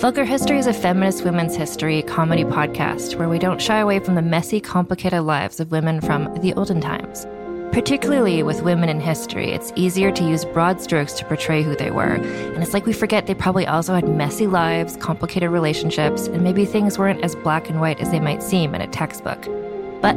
Vulgar History is a feminist women's history comedy podcast where we don't shy away from the messy, complicated lives of women from the olden times. Particularly with women in history, it's easier to use broad strokes to portray who they were, and it's like we forget they probably also had messy lives, complicated relationships, and maybe things weren't as black and white as they might seem in a textbook. But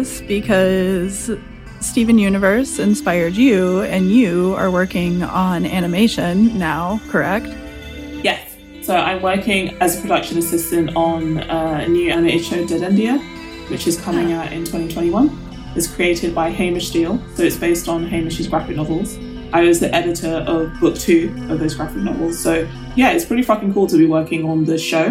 curious because Steven Universe inspired you, and you are working on animation now, correct? Yes. So I'm working as a production assistant on a new animated show, DeadEndia, which is coming out in 2021. It's created by Hamish Steele, so it's based on Hamish's graphic novels. I was the editor of book two of those graphic novels. So yeah, it's pretty fucking cool to be working on the show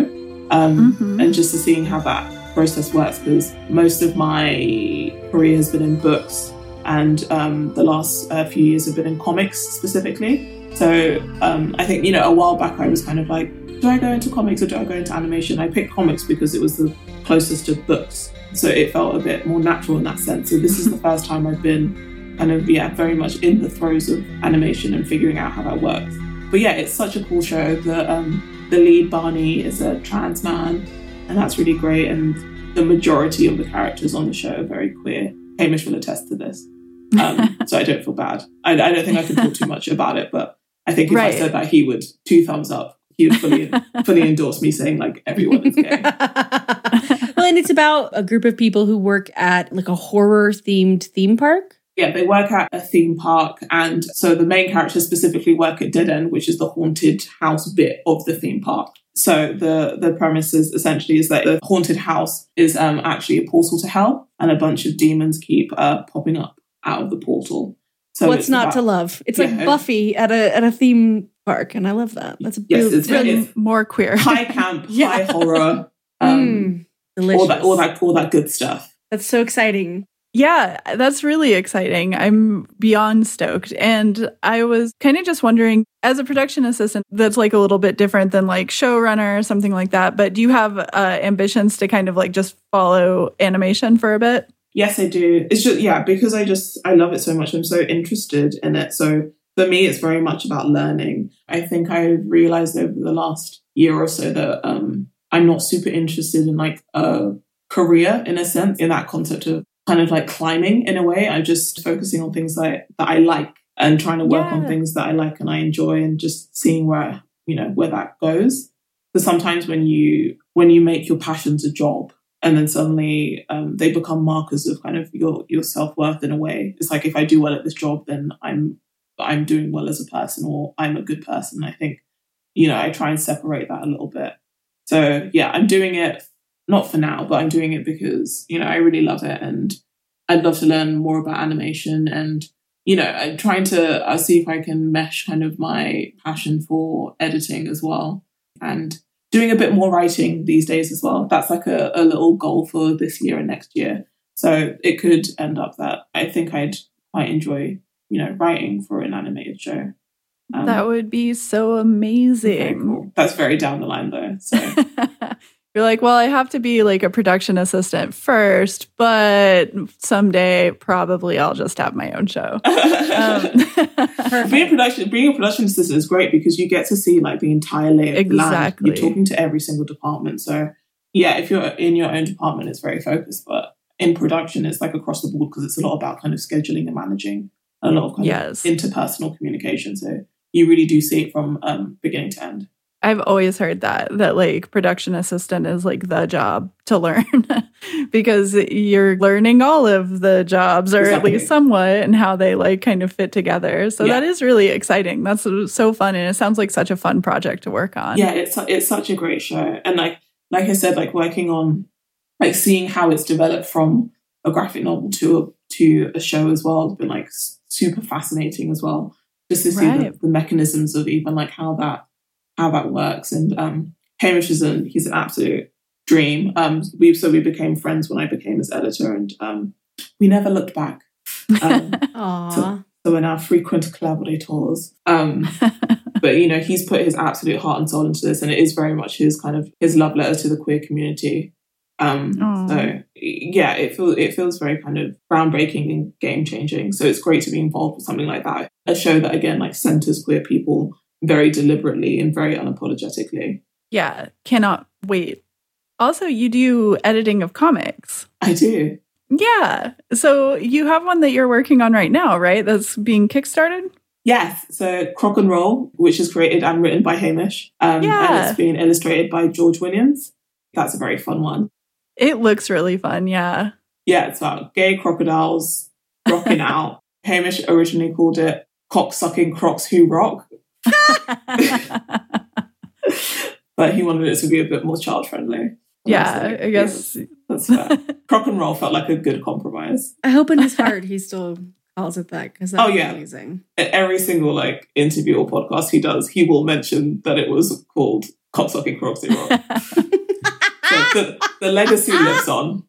um, mm-hmm. and just to seeing how that process works because most of my career has been in books and um, the last uh, few years have been in comics specifically. So um, I think, you know, a while back I was kind of like, do I go into comics or do I go into animation? I picked comics because it was the closest to books. So it felt a bit more natural in that sense. So this is the first time I've been kind of, yeah, very much in the throes of animation and figuring out how that works. But yeah, it's such a cool show. The, um, the lead, Barney, is a trans man and that's really great. And the majority of the characters on the show are very queer. Hamish will attest to this, um, so I don't feel bad. I, I, don't think I can talk too much about it, but I think if right. I said that, he would two thumbs up. He would fully fully endorse me saying like everyone is gay. well, and it's about a group of people who work at like a horror themed theme park. Yeah, they work at a theme park. And so the main characters specifically work at Dead End, which is the haunted house bit of the theme park. So the the premise is essentially is that the haunted house is um, actually a portal to hell, and a bunch of demons keep uh, popping up out of the portal. So What's not about- to love? It's Yeah. like Buffy at a at a theme park, and I love that. That's a Yes, it's very- Even more queer. high camp, Yeah. high horror, um, Mm, delicious. all that all that all that good stuff. That's so exciting. Yeah, that's really exciting. I'm beyond stoked. And I was kind of just wondering, as a production assistant, that's like a little bit different than like showrunner or something like that. But do you have uh, ambitions to kind of like just follow animation for a bit? Yes, I do. It's just yeah, because I just I love it so much. I'm so interested in it. So for me, it's very much about learning. I think I realized over the last year or so that um, I'm not super interested in like a career in a sense in that concept of kind of like climbing in a way. I'm just focusing on things that that I like and trying to work on things that I like and I enjoy and just seeing where you know where that goes. Because sometimes when you when you make your passions a job and then suddenly um, they become markers of kind of your your self worth in a way. It's like if I do well at this job, then I'm I'm doing well as a person, or I'm a good person. I think you know I try and separate that a little bit. So yeah, I'm doing it not for now, but I'm doing it because you know I really love it, and I'd love to learn more about animation, and you know I'm trying to uh, see if I can mesh kind of my passion for editing as well, and doing a bit more writing these days as well. That's like a, a little goal for this year and next year. So it could end up that I think I'd quite enjoy, you know, writing for an animated show. Um, that would be so very amazing. cool. That's very down the line though. So You're like, well, I have to be like a production assistant first, but someday probably I'll just have my own show. Um, being a production being a production assistant is great because you get to see like the entire layer of land. Exactly. You're talking to every single department. So yeah, if you're in your own department, it's very focused. But in production, it's like across the board because it's a lot about kind of scheduling and managing a lot of kind Yes. of interpersonal communication. So you really do see it from um, beginning to end. I've always heard that that like production assistant is like the job to learn because you're learning all of the jobs or at least somewhat and how they like kind of fit together. So Yeah. that is really exciting. That's so fun and it sounds like such a fun project to work on. yeah it's it's such a great show and like like i said like working on like seeing how it's developed from a graphic novel to a, to a show as well has been like super fascinating as well just to see the, the mechanisms of even like how that how that works and um hamish is an he's an absolute dream um we so we became friends when i became his editor and um we never looked back um, Aww. so we're now frequent collaborators. Um, but you know, he's put his absolute heart and soul into this, and it is very much his kind of his love letter to the queer community. Um, so yeah, it feels it feels very kind of groundbreaking and game changing. So it's great to be involved with something like that, a show that again like centers queer people very deliberately and very unapologetically. Yeah, cannot wait. Also, you do editing of comics. I do. Yeah. So you have one that you're working on right now, right? That's being kickstarted? Yes, so Crock and Roll, which is created and written by Hamish, um, Yeah. and it's been illustrated by George Williams. That's a very fun one. It looks really fun. Yeah. Yeah, it's about gay crocodiles rocking out. Hamish originally called it cock sucking crocs who rock, but he wanted it to be a bit more child friendly. yeah. I guess. that's fair. Crock and roll felt like a good compromise. I hope in his heart he still calls it that because Oh, yeah. amazing. At every single like interview or podcast he does, he will mention that it was called cock sucking crocs who rock. so the, the legacy lives on,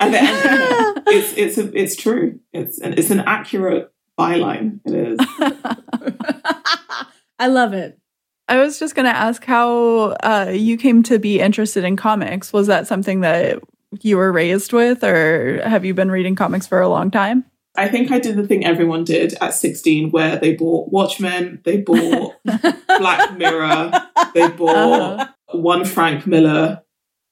and, the, and it's it's a, it's true. It's an it's an accurate byline. It is. I love it. I was just going to ask how uh, you came to be interested in comics. Was that something that you were raised with, or have you been reading comics for a long time? I think I did the thing everyone did at 16 where they bought Watchmen, they bought Black Mirror, they bought Uh-huh. one Frank Miller,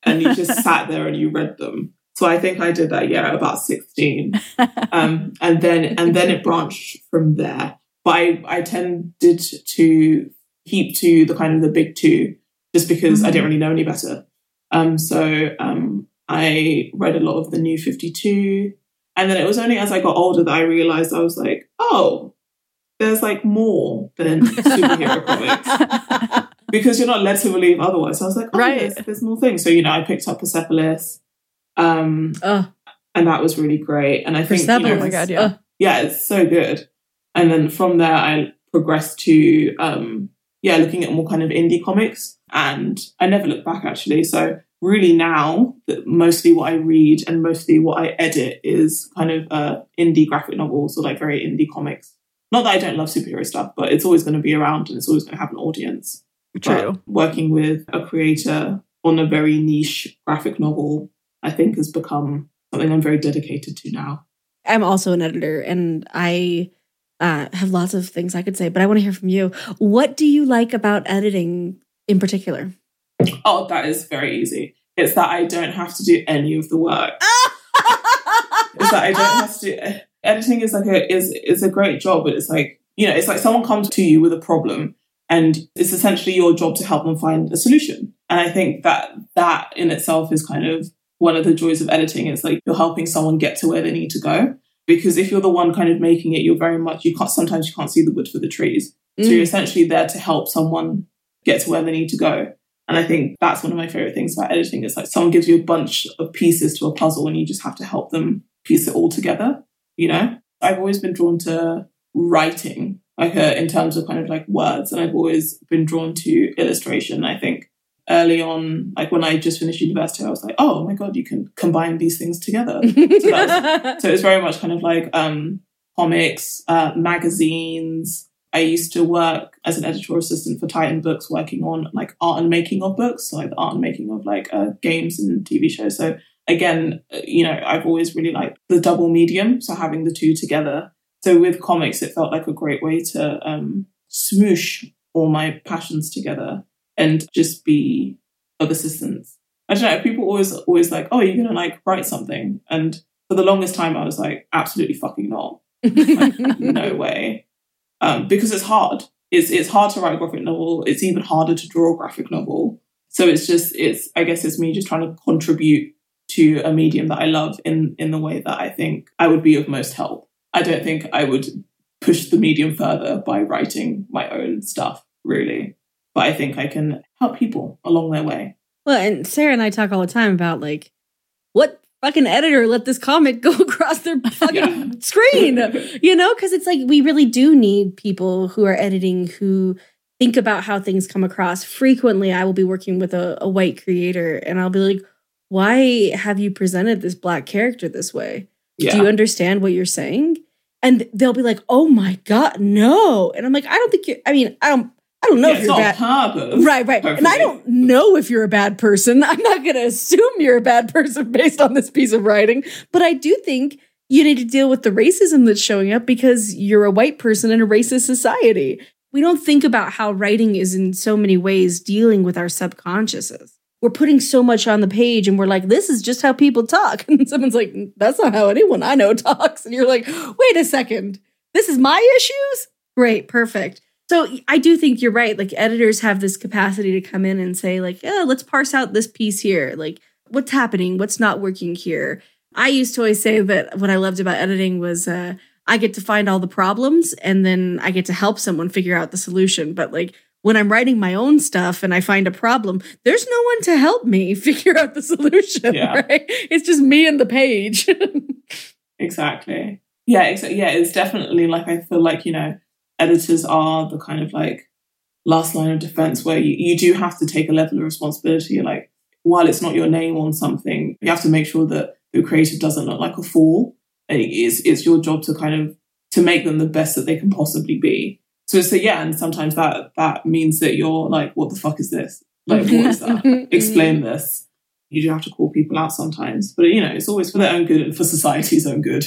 and you just sat there and you read them. So I think I did that, yeah, about 16. Um, and then and then it branched from there. But I, I tended to keep to the kind of the big two just because I didn't really know any better. Um, so um, I read a lot of the New 52, And then it was only as I got older that I realized I was like, oh, there's like more than superhero comics because you're not led to believe otherwise. So I was like, oh, Right. there's, there's more things. So you know, I picked up Persepolis, um, Oh, and that was really great. And I think you know, Oh my God, yeah. Uh, yeah, it's so good. And then from there, I progressed to um, yeah, looking at more kind of indie comics, and I never looked back actually. So really now, that mostly what I read and mostly what I edit is kind of uh, indie graphic novels or like very indie comics. Not that I don't love superhero stuff, but it's always going to be around and it's always going to have an audience. True. But working with a creator on a very niche graphic novel, I think has become something I'm very dedicated to now. I'm also an editor and I uh, have lots of things I could say, but I want to hear from you. What do you like about editing in particular? Oh, that is very easy. It's that I don't have to do any of the work. It's that I don't have to do editing is like a is is a great job, but it's like you know, it's like someone comes to you with a problem and it's essentially your job to help them find a solution. And I think that that in itself is kind of one of the joys of editing. It's like you're helping someone get to where they need to go. Because if you're the one kind of making it, you're very much you can't sometimes you can't see the wood for the trees. So you're essentially there to help someone get to where they need to go. And I think that's one of my favorite things about editing. It's like someone gives you a bunch of pieces to a puzzle and you just have to help them piece it all together. You know, I've always been drawn to writing, like uh, in terms of kind of like words, and I've always been drawn to illustration. I think early on, like when I just finished university, I was like, oh my god, you can combine these things together. so, so it's very much kind of like um, comics, uh, magazines. I used to work as an editorial assistant for Titan Books, working on like art and making of books, so like the art and making of like uh, games and TV shows. So again, uh, you know, I've always really liked the double medium, so having the two together. So with comics, it felt like a great way to um, smoosh all my passions together and just be of assistance. I don't know. People always always like, oh, you're gonna like write something, and for the longest time, I was like, absolutely fucking not. Like, no way. Um, because it's hard. It's it's hard to write a graphic novel. It's even harder to draw a graphic novel. So it's just it's I guess it's me just trying to contribute to a medium that I love in in the way that I think I would be of most help. I don't think I would push the medium further by writing my own stuff, really. But I think I can help people along their way. Well, and Sarah and I talk all the time about like what fucking editor let this comic go across their fucking Yeah. screen, you know? Because it's like we really do need people who are editing who think about how things come across. Frequently, I will be working with a, a white creator and I'll be like, why have you presented this black character this way? Yeah. Do you understand what you're saying? And they'll be like, oh my God, no. And I'm like, I don't think you, I mean, I don't, I don't know Yeah, if you're bad. purpose. Right, right. And I don't know if you're a bad person. I'm not going to assume you're a bad person based on this piece of writing. But I do think you need to deal with the racism that's showing up because you're a white person in a racist society. We don't think about how writing is in so many ways dealing with our subconsciouses. We're putting so much on the page and we're like, this is just how people talk. And someone's like, mm, that's not how anyone I know talks. And you're like, wait a second, this is my issues? Great, perfect. So I do think you're right. Like editors have this capacity to come in and say, like, yeah, let's parse out this piece here. Like, what's happening? What's not working here? I used to always say that what I loved about editing was uh, I get to find all the problems and then I get to help someone figure out the solution. But like when I'm writing my own stuff and I find a problem, there's no one to help me figure out the solution. Yeah. Right? It's just me and the page. Exactly. Yeah, exa- yeah, it's definitely like I feel like, you know, editors are the kind of like last line of defense where you, you do have to take a level of responsibility. Like, while it's not your name on something, you have to make sure that the creative doesn't look like a fool. And it is it's your job to kind of to make them the best that they can possibly be. So so yeah, and sometimes that that means that you're like, what the fuck is this? Like what is that? Explain this. You do have to call people out sometimes. But you know, it's always for their own good and for society's own good.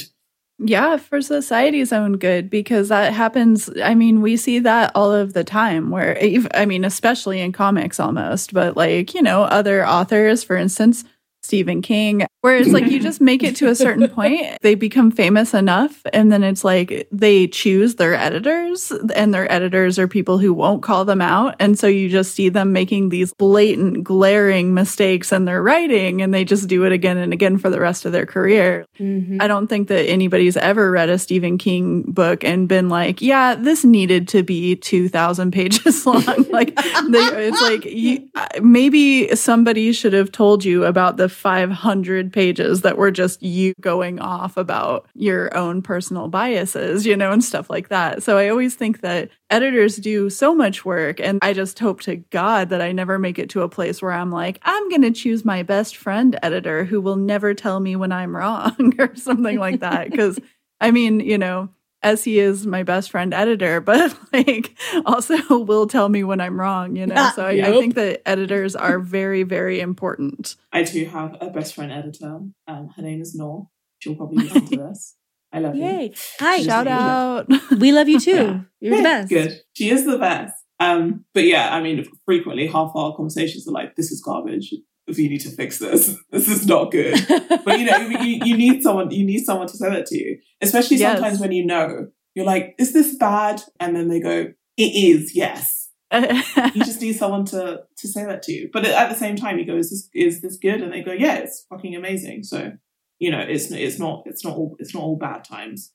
Yeah, for society's own good, because that happens. I mean, we see that all of the time where, I mean, especially in comics almost, but like, you know, other authors, for instance, Stephen King, where it's like you just make it to a certain point, they become famous enough, and then it's like they choose their editors, and their editors are people who won't call them out. And so you just see them making these blatant, glaring mistakes in their writing, and they just do it again and again for the rest of their career. Mhm. I don't think that anybody's ever read a Stephen King book and been like, yeah, this needed to be 2,000 pages long. like, they, it's like, you, maybe somebody should have told you about the 500 pages that were just you going off about your own personal biases, you know, and stuff like that. So I always think that editors do so much work. And I just hope to God that I never make it to a place where I'm like, I'm going to choose my best friend editor who will never tell me when I'm wrong or something like that. Because I mean, you know, as he is my best friend editor, but like also will tell me when I'm wrong, you know? So I, I think that editors are very, very important. I do have a best friend editor. Um, her name is Nor. She'll probably listen to this. I love you. Yay. Hi. Shout out. We love you too. Yeah. You're the best. Good. She is the best. Um, but yeah, I mean, frequently half our conversations are like, "This is garbage. You need to fix this. This is not good." but you know, you, you need someone. You need someone to say it to you, especially Yes. sometimes when you know you're like, "Is this bad?" And then they go, "It is. Yes." You just need someone to to say that to you. But at the same time, you go, "Is this is this good?" And they go, "Yeah, it's fucking amazing." So you know, it's it's not it's not all it's not all bad times.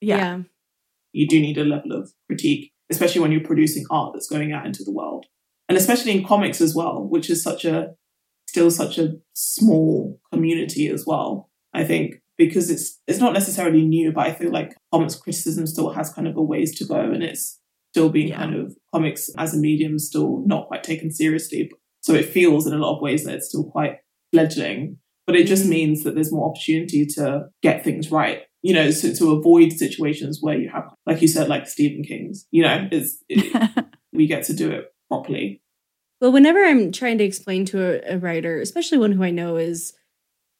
yeah. you do need a level of critique, especially when you're producing art that's going out into the world. And especially in comics as well, which is such a still such a small community as well. I think because it's it's not necessarily new, but I feel like comics criticism still has kind of a ways to go and it's still being Yeah. kind of comics as a medium still not quite taken seriously. So it feels in a lot of ways that it's still quite fledgling. But it just Mm. means that there's more opportunity to get things right. You know, so to avoid situations where you have, like you said, like Stephen King's. You know, it's it, we get to do it properly. Well, whenever I'm trying to explain to a, a writer, especially one who I know is,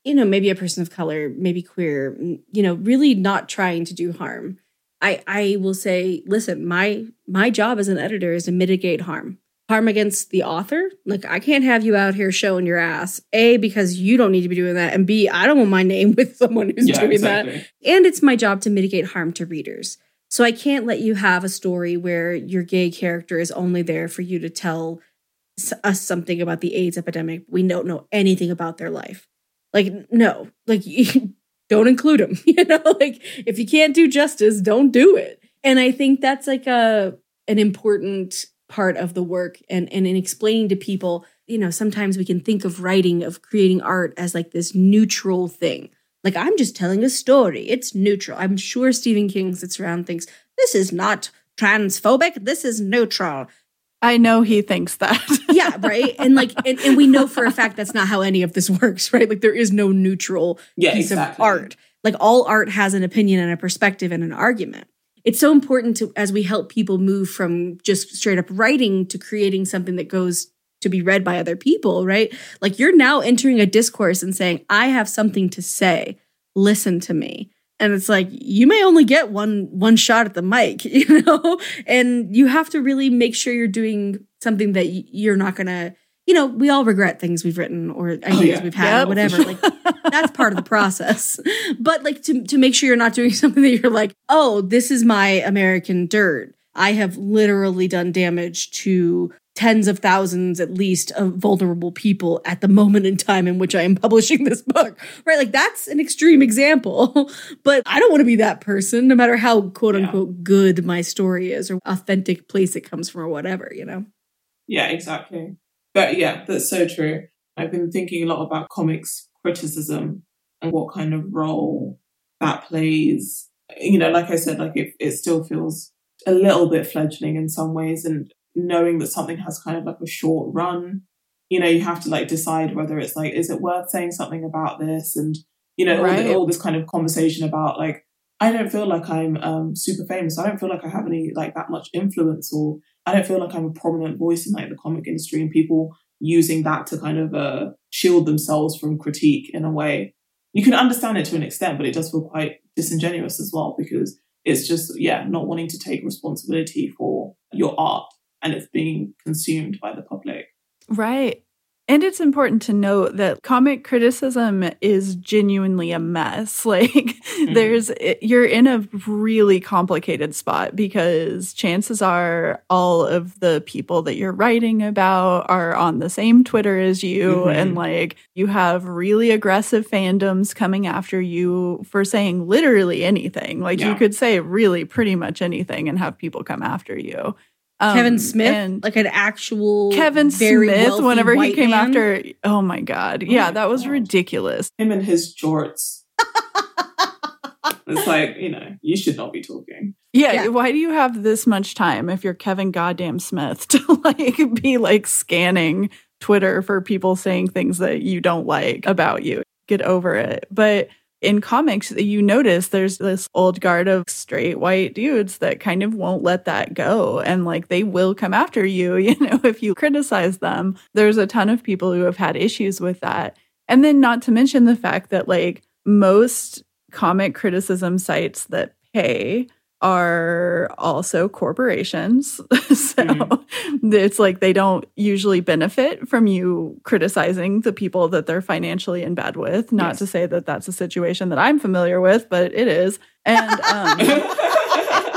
you know, maybe a person of color, maybe queer, you know, really not trying to do harm, I I will say, listen, my my job as an editor is to mitigate harm. Harm against the author. Like I can't have you out here showing your ass. A because you don't need to be doing that, and B I don't want my name with someone who's doing that and it's my job to mitigate harm to readers. So I can't let you have a story where your gay character is only there for you to tell us something about the AIDS epidemic. We don't know anything about their life. Like no, like don't include them. You know, like if you can't do justice, don't do it. And I think that's like a an important part of the work and and in explaining to people, you know, sometimes we can think of writing of creating art as like this neutral thing. Like I'm just telling a story. It's neutral. I'm sure Stephen King sits around thinks this is not transphobic. This is neutral. I know he thinks that. Yeah, right. And like, and, and we know for a fact that's not how any of this works, right? Like there is no neutral Yeah, piece exactly. of art. Like all art has an opinion and a perspective and an argument. It's so important to as we help people move from just straight up writing to creating something that goes to be read by other people, right? Like you're now entering a discourse and saying, I have something to say. Listen to me. And it's like you may only get one one shot at the mic, you know? And you have to really make sure you're doing something that you're not going to you know, we all regret things we've written or ideas Oh, yeah. we've had Yep. or whatever. Like that's part of the process. But like to to make sure you're not doing something that you're like, oh, this is my American dirt. I have literally done damage to tens of thousands at least of vulnerable people at the moment in time in which I am publishing this book. Right? Like that's an extreme example. But I don't want to be that person, no matter how quote Yeah. unquote good my story is or authentic place it comes from or whatever, you know? Yeah, exactly. But yeah, that's so true. I've been thinking a lot about comics criticism and what kind of role that plays. You know, like I said, like it, it still feels a little bit fledgling in some ways, and knowing that something has kind of like a short run, you know, you have to like decide whether it's like, is it worth saying something about this? And, you know, all, Right. the, all this kind of conversation about like, I don't feel like I'm um, super famous. I don't feel like I have any like that much influence or I don't feel like I'm a prominent voice in like the comic industry and people using that to kind of uh, shield themselves from critique in a way. You can understand it to an extent, but it does feel quite disingenuous as well because it's just, yeah, not wanting to take responsibility for your art and it's being consumed by the public. Right. And it's important to note that comic criticism is genuinely a mess. Like mm-hmm. there's you're in a really complicated spot because chances are all of the people that you're writing about are on the same Twitter as you mm-hmm. and like you have really aggressive fandoms coming after you for saying literally anything. Like yeah. you could say really pretty much anything and have people come after you. Um, Kevin Smith, like an actual Kevin Smith, whenever he came man. after, oh my god, oh yeah, my that was god. ridiculous. Him and his jorts. it's like you know, you should not be talking. Yeah, yeah, why do you have this much time if you're Kevin Goddamn Smith to like be like scanning Twitter for people saying things that you don't like about you? Get over it. But in comics, you notice there's this old guard of straight white dudes that kind of won't let that go. And like they will come after you, you know, if you criticize them. There's a ton of people who have had issues with that. And then, not to mention the fact that like most comic criticism sites that pay are also corporations. so mm-hmm. it's like they don't usually benefit from you criticizing the people that they're financially in bed with. Not yes. to say that that's a situation that I'm familiar with, but it is. And um,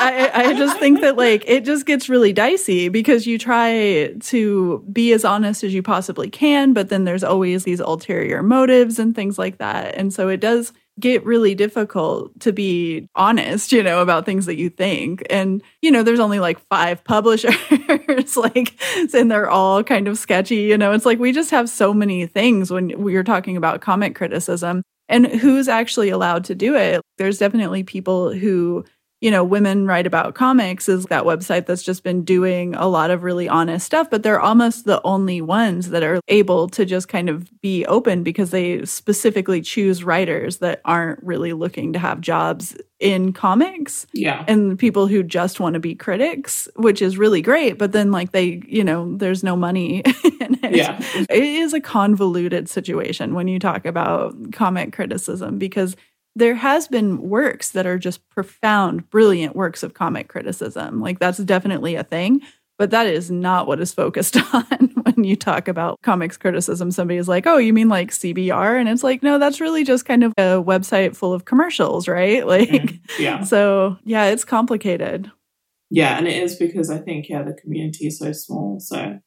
I, I just think that like it just gets really dicey because you try to be as honest as you possibly can, but then there's always these ulterior motives and things like that. And so it does get really difficult to be honest, you know, about things that you think. And, you know, there's only like five publishers, like, and they're all kind of sketchy, you know. It's like we just have so many things when we're talking about comic criticism and who's actually allowed to do it. There's definitely people who you know, Women Write About Comics is that website that's just been doing a lot of really honest stuff, but they're almost the only ones that are able to just kind of be open because they specifically choose writers that aren't really looking to have jobs in comics. Yeah. And people who just want to be critics, which is really great, but then like they, you know, there's no money in it. Yeah. It is a convoluted situation when you talk about comic criticism because there has been works that are just profound, brilliant works of comic criticism. Like that's definitely a thing, but that is not what is focused on when you talk about comics criticism. Somebody's like, "Oh, you mean like CBR?" And it's like, "No, that's really just kind of a website full of commercials, right?" Like mm, yeah. So, yeah, it's complicated. Yeah, and it is because I think yeah, the community is so small. So,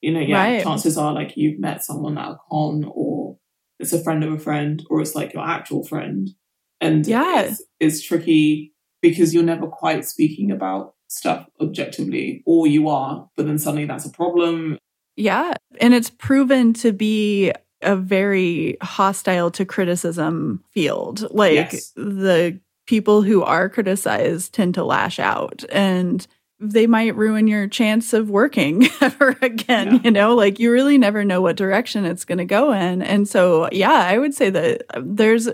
you know, yeah, right. chances are like you've met someone at a con or it's a friend of a friend or it's like your actual friend and yeah. it's, it's tricky because you're never quite speaking about stuff objectively, or you are, but then suddenly that's a problem. Yeah. And it's proven to be a very hostile to criticism field. Like yes. the people who are criticized tend to lash out and they might ruin your chance of working ever again. Yeah. You know, like you really never know what direction it's going to go in. And so, yeah, I would say that uh, there's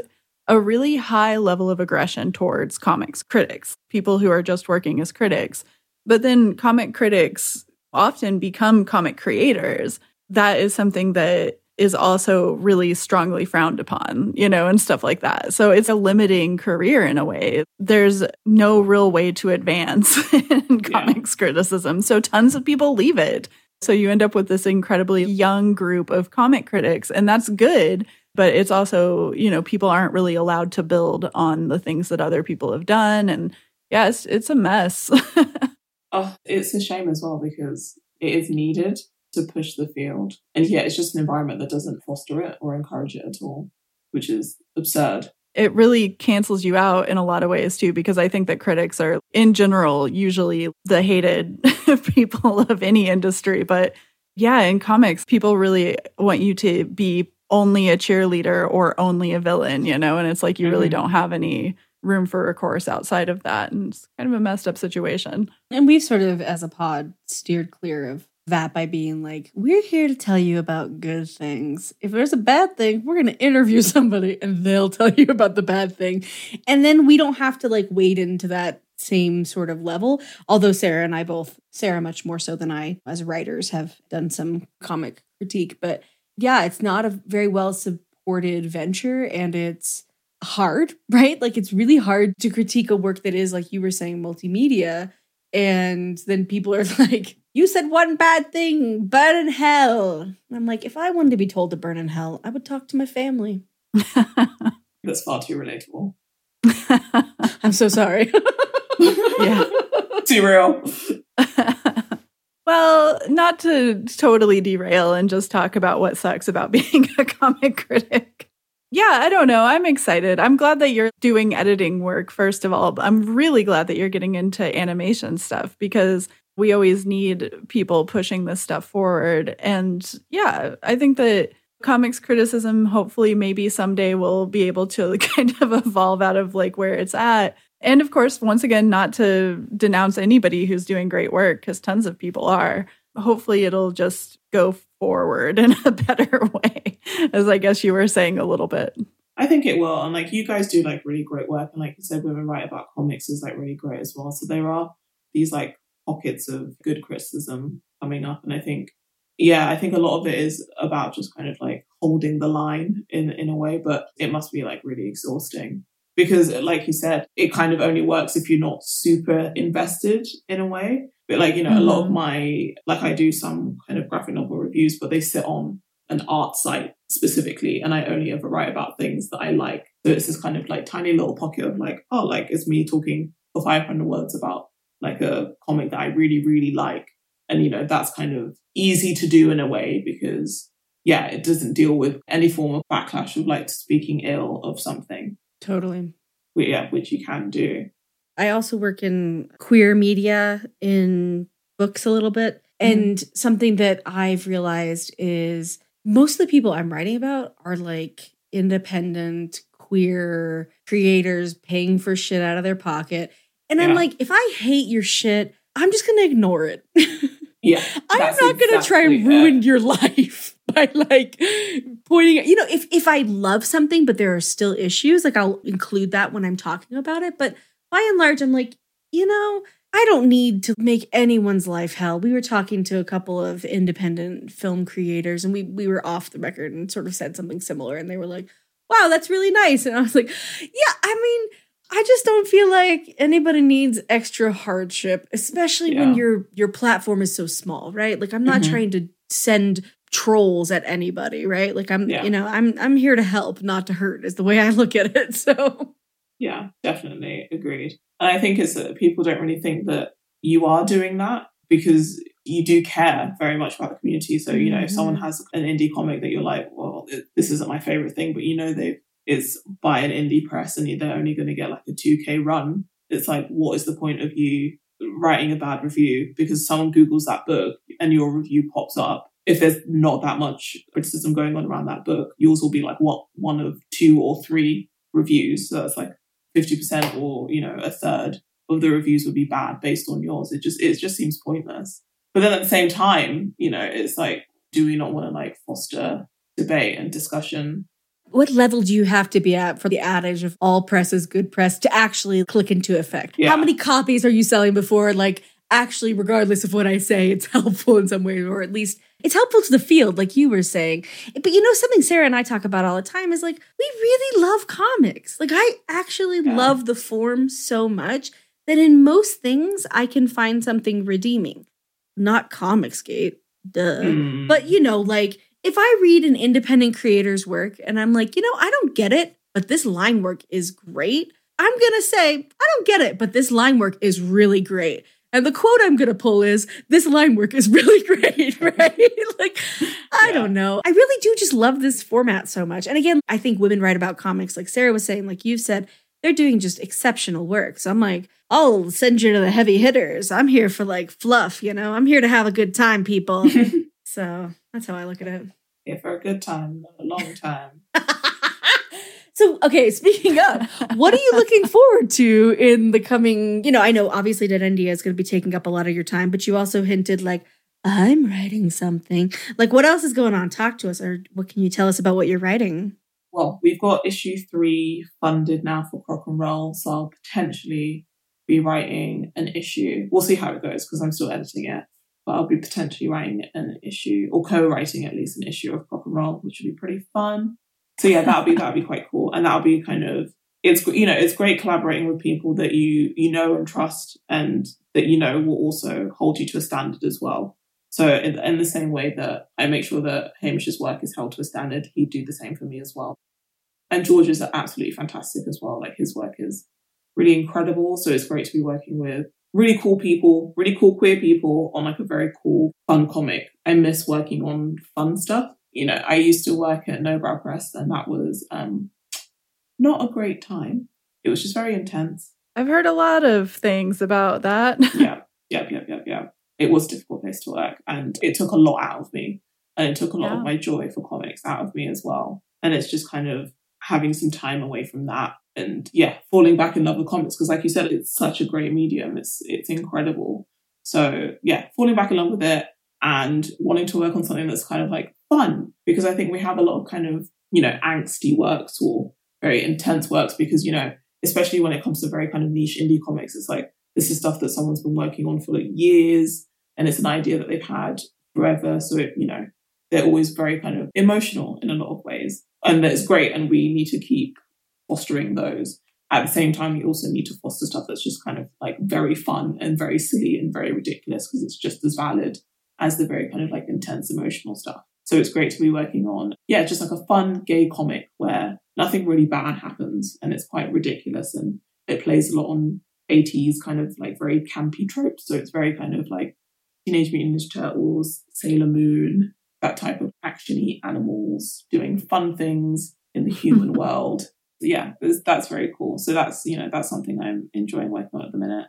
a really high level of aggression towards comics critics, people who are just working as critics. But then comic critics often become comic creators. That is something that is also really strongly frowned upon, you know, and stuff like that. So it's a limiting career in a way. There's no real way to advance in comics yeah. criticism. So tons of people leave it. So you end up with this incredibly young group of comic critics, and that's good but it's also you know people aren't really allowed to build on the things that other people have done. And yeah it's, it's a mess. Oh it's a shame as well because it is needed to push the field. And yeah it's just an environment that doesn't foster it or encourage it at all which is absurd. It really cancels you out in a lot of ways too because i think that critics are in general usually the hated people of any industry. But yeah in comics people really want you to be only a cheerleader or only a villain, you know, and it's like you really mm-hmm. don't have any room for recourse outside of that. And it's kind of a messed up situation. And we've sort of, as a pod, steered clear of that by being like, we're here to tell you about good things. If there's a bad thing, we're going to interview somebody and they'll tell you about the bad thing. And then we don't have to like wade into that same sort of level. Although Sarah and I both, Sarah much more so than I as writers, have done some comic critique, but yeah, it's not a very well supported venture and it's hard, right? Like it's really hard to critique a work that is, like you were saying, multimedia. And then people are like, you said one bad thing, burn in hell. And I'm like, if I wanted to be told to burn in hell, I would talk to my family. That's far too relatable. I'm so sorry. yeah. Too real. Well, not to totally derail and just talk about what sucks about being a comic critic. Yeah, I don't know. I'm excited. I'm glad that you're doing editing work, first of all. I'm really glad that you're getting into animation stuff because we always need people pushing this stuff forward. And yeah, I think that comics criticism hopefully maybe someday will be able to kind of evolve out of like where it's at and of course once again not to denounce anybody who's doing great work because tons of people are. Hopefully it'll just go forward in a better way as i guess you were saying a little bit. I think it will and like you guys do like really great work and like you said women write about comics is like really great as well. So there are these like pockets of good criticism coming up and i think yeah, I think a lot of it is about just kind of like holding the line in in a way, but it must be like really exhausting because, like you said, it kind of only works if you're not super invested in a way. But like you know, mm-hmm. a lot of mm-hmm. my like I do some kind of graphic novel reviews, but they sit on an art site specifically, and I only ever write about things that I like. So it's this kind of like tiny little pocket of like, oh, like it's me talking for 500 words about like a comic that I really really like and, you know, that's kind of easy to do in a way because, yeah, it doesn't deal with any form of backlash of like speaking ill of something. Totally. Yeah, which you can do. I also work in queer media in books a little bit. Mm-hmm. And something that I've realized is most of the people I'm writing about are like independent, queer creators paying for shit out of their pocket. And yeah. I'm like, if I hate your shit, I'm just going to ignore it. Yeah. I'm not going to exactly try and ruin it. your life by like pointing you know, if if I love something but there are still issues, like I'll include that when I'm talking about it, but by and large I'm like, you know, I don't need to make anyone's life hell. We were talking to a couple of independent film creators and we we were off the record and sort of said something similar and they were like, "Wow, that's really nice." And I was like, "Yeah, I mean, I just don't feel like anybody needs extra hardship, especially yeah. when your your platform is so small, right? Like I'm not mm-hmm. trying to send trolls at anybody, right? Like I'm, yeah. you know, I'm I'm here to help, not to hurt is the way I look at it. So Yeah, definitely agreed. And I think it's that people don't really think that you are doing that because you do care very much about the community. So, you know, mm-hmm. if someone mm-hmm. has an indie comic that you're like, well, this isn't my favorite thing, but you know, they've is by an indie press and they're only going to get like a 2k run it's like what is the point of you writing a bad review because someone googles that book and your review pops up if there's not that much criticism going on around that book yours will be like what one of two or three reviews so that's like 50% or you know a third of the reviews would be bad based on yours it just it just seems pointless but then at the same time you know it's like do we not want to like foster debate and discussion what level do you have to be at for the adage of all press is good press to actually click into effect? Yeah. How many copies are you selling before like actually regardless of what I say it's helpful in some way or at least it's helpful to the field like you were saying. But you know something Sarah and I talk about all the time is like we really love comics. Like I actually yeah. love the form so much that in most things I can find something redeeming. Not Comicsgate, duh. Mm. But you know like if I read an independent creator's work and I'm like, you know, I don't get it, but this line work is great, I'm going to say, I don't get it, but this line work is really great. And the quote I'm going to pull is, this line work is really great, right? like, I yeah. don't know. I really do just love this format so much. And again, I think women write about comics, like Sarah was saying, like you said, they're doing just exceptional work. So I'm like, I'll send you to the heavy hitters. I'm here for like fluff, you know, I'm here to have a good time, people. So that's how I look at it. Here for a good time, a long time. So, okay, speaking of, what are you looking forward to in the coming? You know, I know obviously DeadEndia is going to be taking up a lot of your time, but you also hinted like, I'm writing something. Like, what else is going on? Talk to us, or what can you tell us about what you're writing? Well, we've got issue three funded now for Crock and Roll, so I'll potentially be writing an issue. We'll see how it goes because I'm still editing it but I'll be potentially writing an issue or co-writing at least an issue of Crock and Roll, which would be pretty fun. So yeah, that'll be that'll be quite cool, and that'll be kind of it's you know it's great collaborating with people that you you know and trust, and that you know will also hold you to a standard as well. So in, in the same way that I make sure that Hamish's work is held to a standard, he'd do the same for me as well. And George's are absolutely fantastic as well. Like his work is really incredible. So it's great to be working with really cool people, really cool queer people on like a very cool, fun comic. I miss working on fun stuff. You know, I used to work at Nobrow Press and that was um, not a great time. It was just very intense. I've heard a lot of things about that. yeah, yeah, yeah, yeah, yeah. It was a difficult place to work and it took a lot out of me. And it took a lot Yeah. of my joy for comics out of me as well. And it's just kind of having some time away from that and yeah, falling back in love with comics because like you said, it's such a great medium. It's it's incredible. So yeah, falling back in love with it and wanting to work on something that's kind of like fun because I think we have a lot of kind of, you know, angsty works or very intense works because, you know, especially when it comes to very kind of niche indie comics, it's like this is stuff that someone's been working on for like years and it's an idea that they've had forever. So it, you know, they're always very kind of emotional in a lot of ways. And that's great. And we need to keep fostering those. At the same time, you also need to foster stuff that's just kind of like very fun and very silly and very ridiculous because it's just as valid as the very kind of like intense emotional stuff. So it's great to be working on, yeah, just like a fun gay comic where nothing really bad happens and it's quite ridiculous and it plays a lot on 80s kind of like very campy tropes. So it's very kind of like Teenage Mutant Ninja Turtles, Sailor Moon, that type of actiony animals doing fun things in the human world. Yeah, that's very cool. So that's you know that's something I'm enjoying working on at the minute.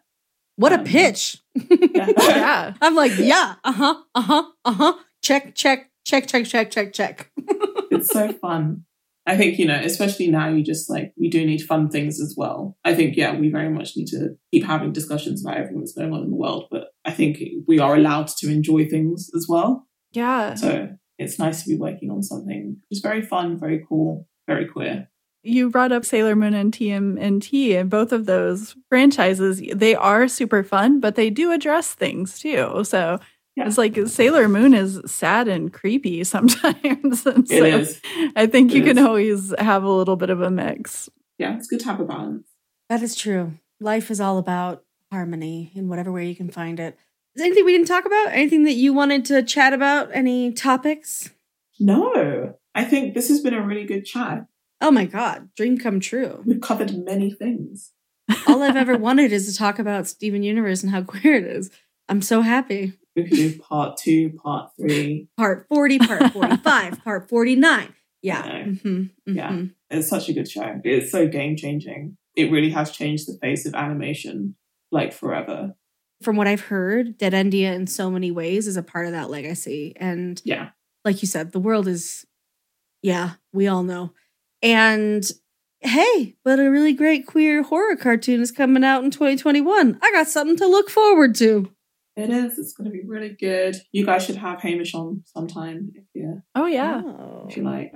What a Um, pitch. Yeah. yeah. I'm like, yeah, uh huh, uh huh, uh huh. Check, check, check, check, check, check, check. it's so fun. I think, you know, especially now, you just like, we do need fun things as well. I think, yeah, we very much need to keep having discussions about everything that's going on in the world, but I think we are allowed to enjoy things as well. Yeah. So it's nice to be working on something just very fun, very cool, very queer. You brought up Sailor Moon and TMNT, and both of those franchises, they are super fun, but they do address things too. So Yeah. it's like Sailor Moon is sad and creepy sometimes. and so It is. I think you It can always have a little bit of a mix. Yeah, it's good to have a balance. That is true. Life is all about harmony in whatever way you can find it. Is there anything we didn't talk about? Anything that you wanted to chat about? Any topics? No, I think this has been a really good chat. Oh my God, dream come true. We've covered many things. All I've ever wanted is to talk about Steven Universe and how queer it is. I'm so happy. We could do part two, part three. Part 40, part 45, part 49. Yeah. Yeah. mhm, Yeah. mhm. It's such a good show. It's so game changing. It really has changed the face of animation like forever. From what I've heard, DeadEndia in so many ways is a part of that legacy. And Yeah. like you said, the world is, yeah, we all know. And hey, but a really great queer horror cartoon is coming out in 2021. I got something to look forward to. It is. It's going to be really good. You guys should have Hamish on sometime if you, Oh, yeah. Oh. if you like.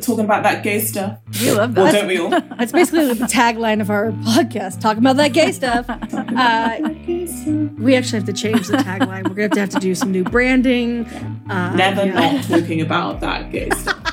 Talking about that gay stuff. We love that. Well, don't we all? That's basically the tagline of our podcast, talking about that gay stuff. Uh, that gay stuff. We actually have to change the tagline. We're going to have to do some new branding. Uh, Never yeah. not talking about that gay stuff.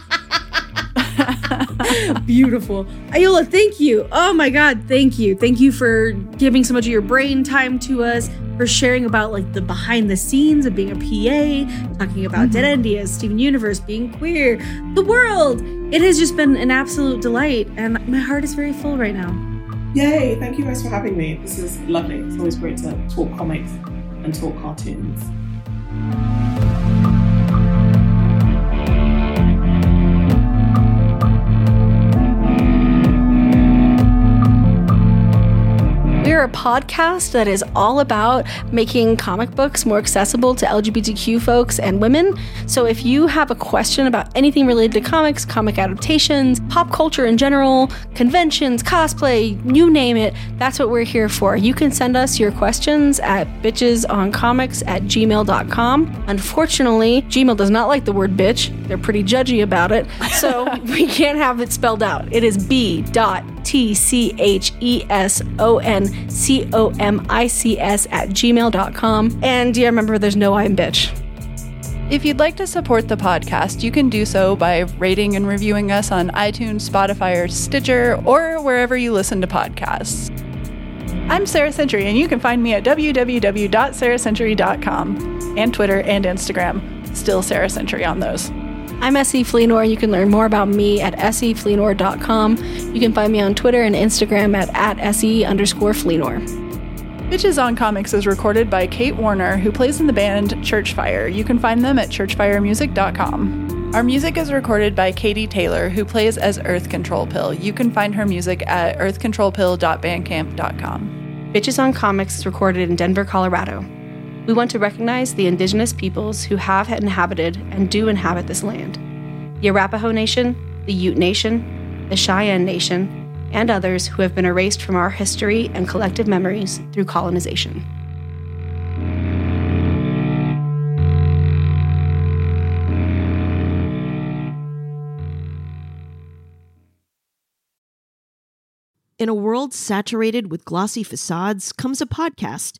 Beautiful. Ayola, thank you. Oh my God, thank you. Thank you for giving so much of your brain time to us, for sharing about like the behind the scenes of being a PA, talking about mm-hmm. DeadEndias, Steven Universe, being queer, the world. It has just been an absolute delight, and my heart is very full right now. Yay! Thank you guys for having me. This is lovely. It's always great to talk comics and talk cartoons. We're a podcast that is all about making comic books more accessible to LGBTQ folks and women. So if you have a question about anything related to comics, comic adaptations, pop culture in general, conventions, cosplay, you name it, that's what we're here for. You can send us your questions at bitchesoncomics at gmail.com. Unfortunately, Gmail does not like the word bitch. They're pretty judgy about it. So we can't have it spelled out. It is B dot T C H E S O N C O M I C S at gmail.com. And yeah, remember, there's no I'm bitch. If you'd like to support the podcast, you can do so by rating and reviewing us on iTunes, Spotify, or Stitcher, or wherever you listen to podcasts. I'm Sarah Century, and you can find me at www.sarahcentury.com and Twitter and Instagram. Still Sarah Century on those. I'm SE Fleenor. You can learn more about me at sefleenor.com. You can find me on Twitter and Instagram at, at se underscore Fleenor. Bitches on Comics is recorded by Kate Warner, who plays in the band Churchfire. You can find them at churchfiremusic.com. Our music is recorded by Katie Taylor, who plays as Earth Control Pill. You can find her music at earthcontrolpill.bandcamp.com. Bitches on Comics is recorded in Denver, Colorado. We want to recognize the indigenous peoples who have inhabited and do inhabit this land the Arapaho Nation, the Ute Nation, the Cheyenne Nation, and others who have been erased from our history and collective memories through colonization. In a world saturated with glossy facades comes a podcast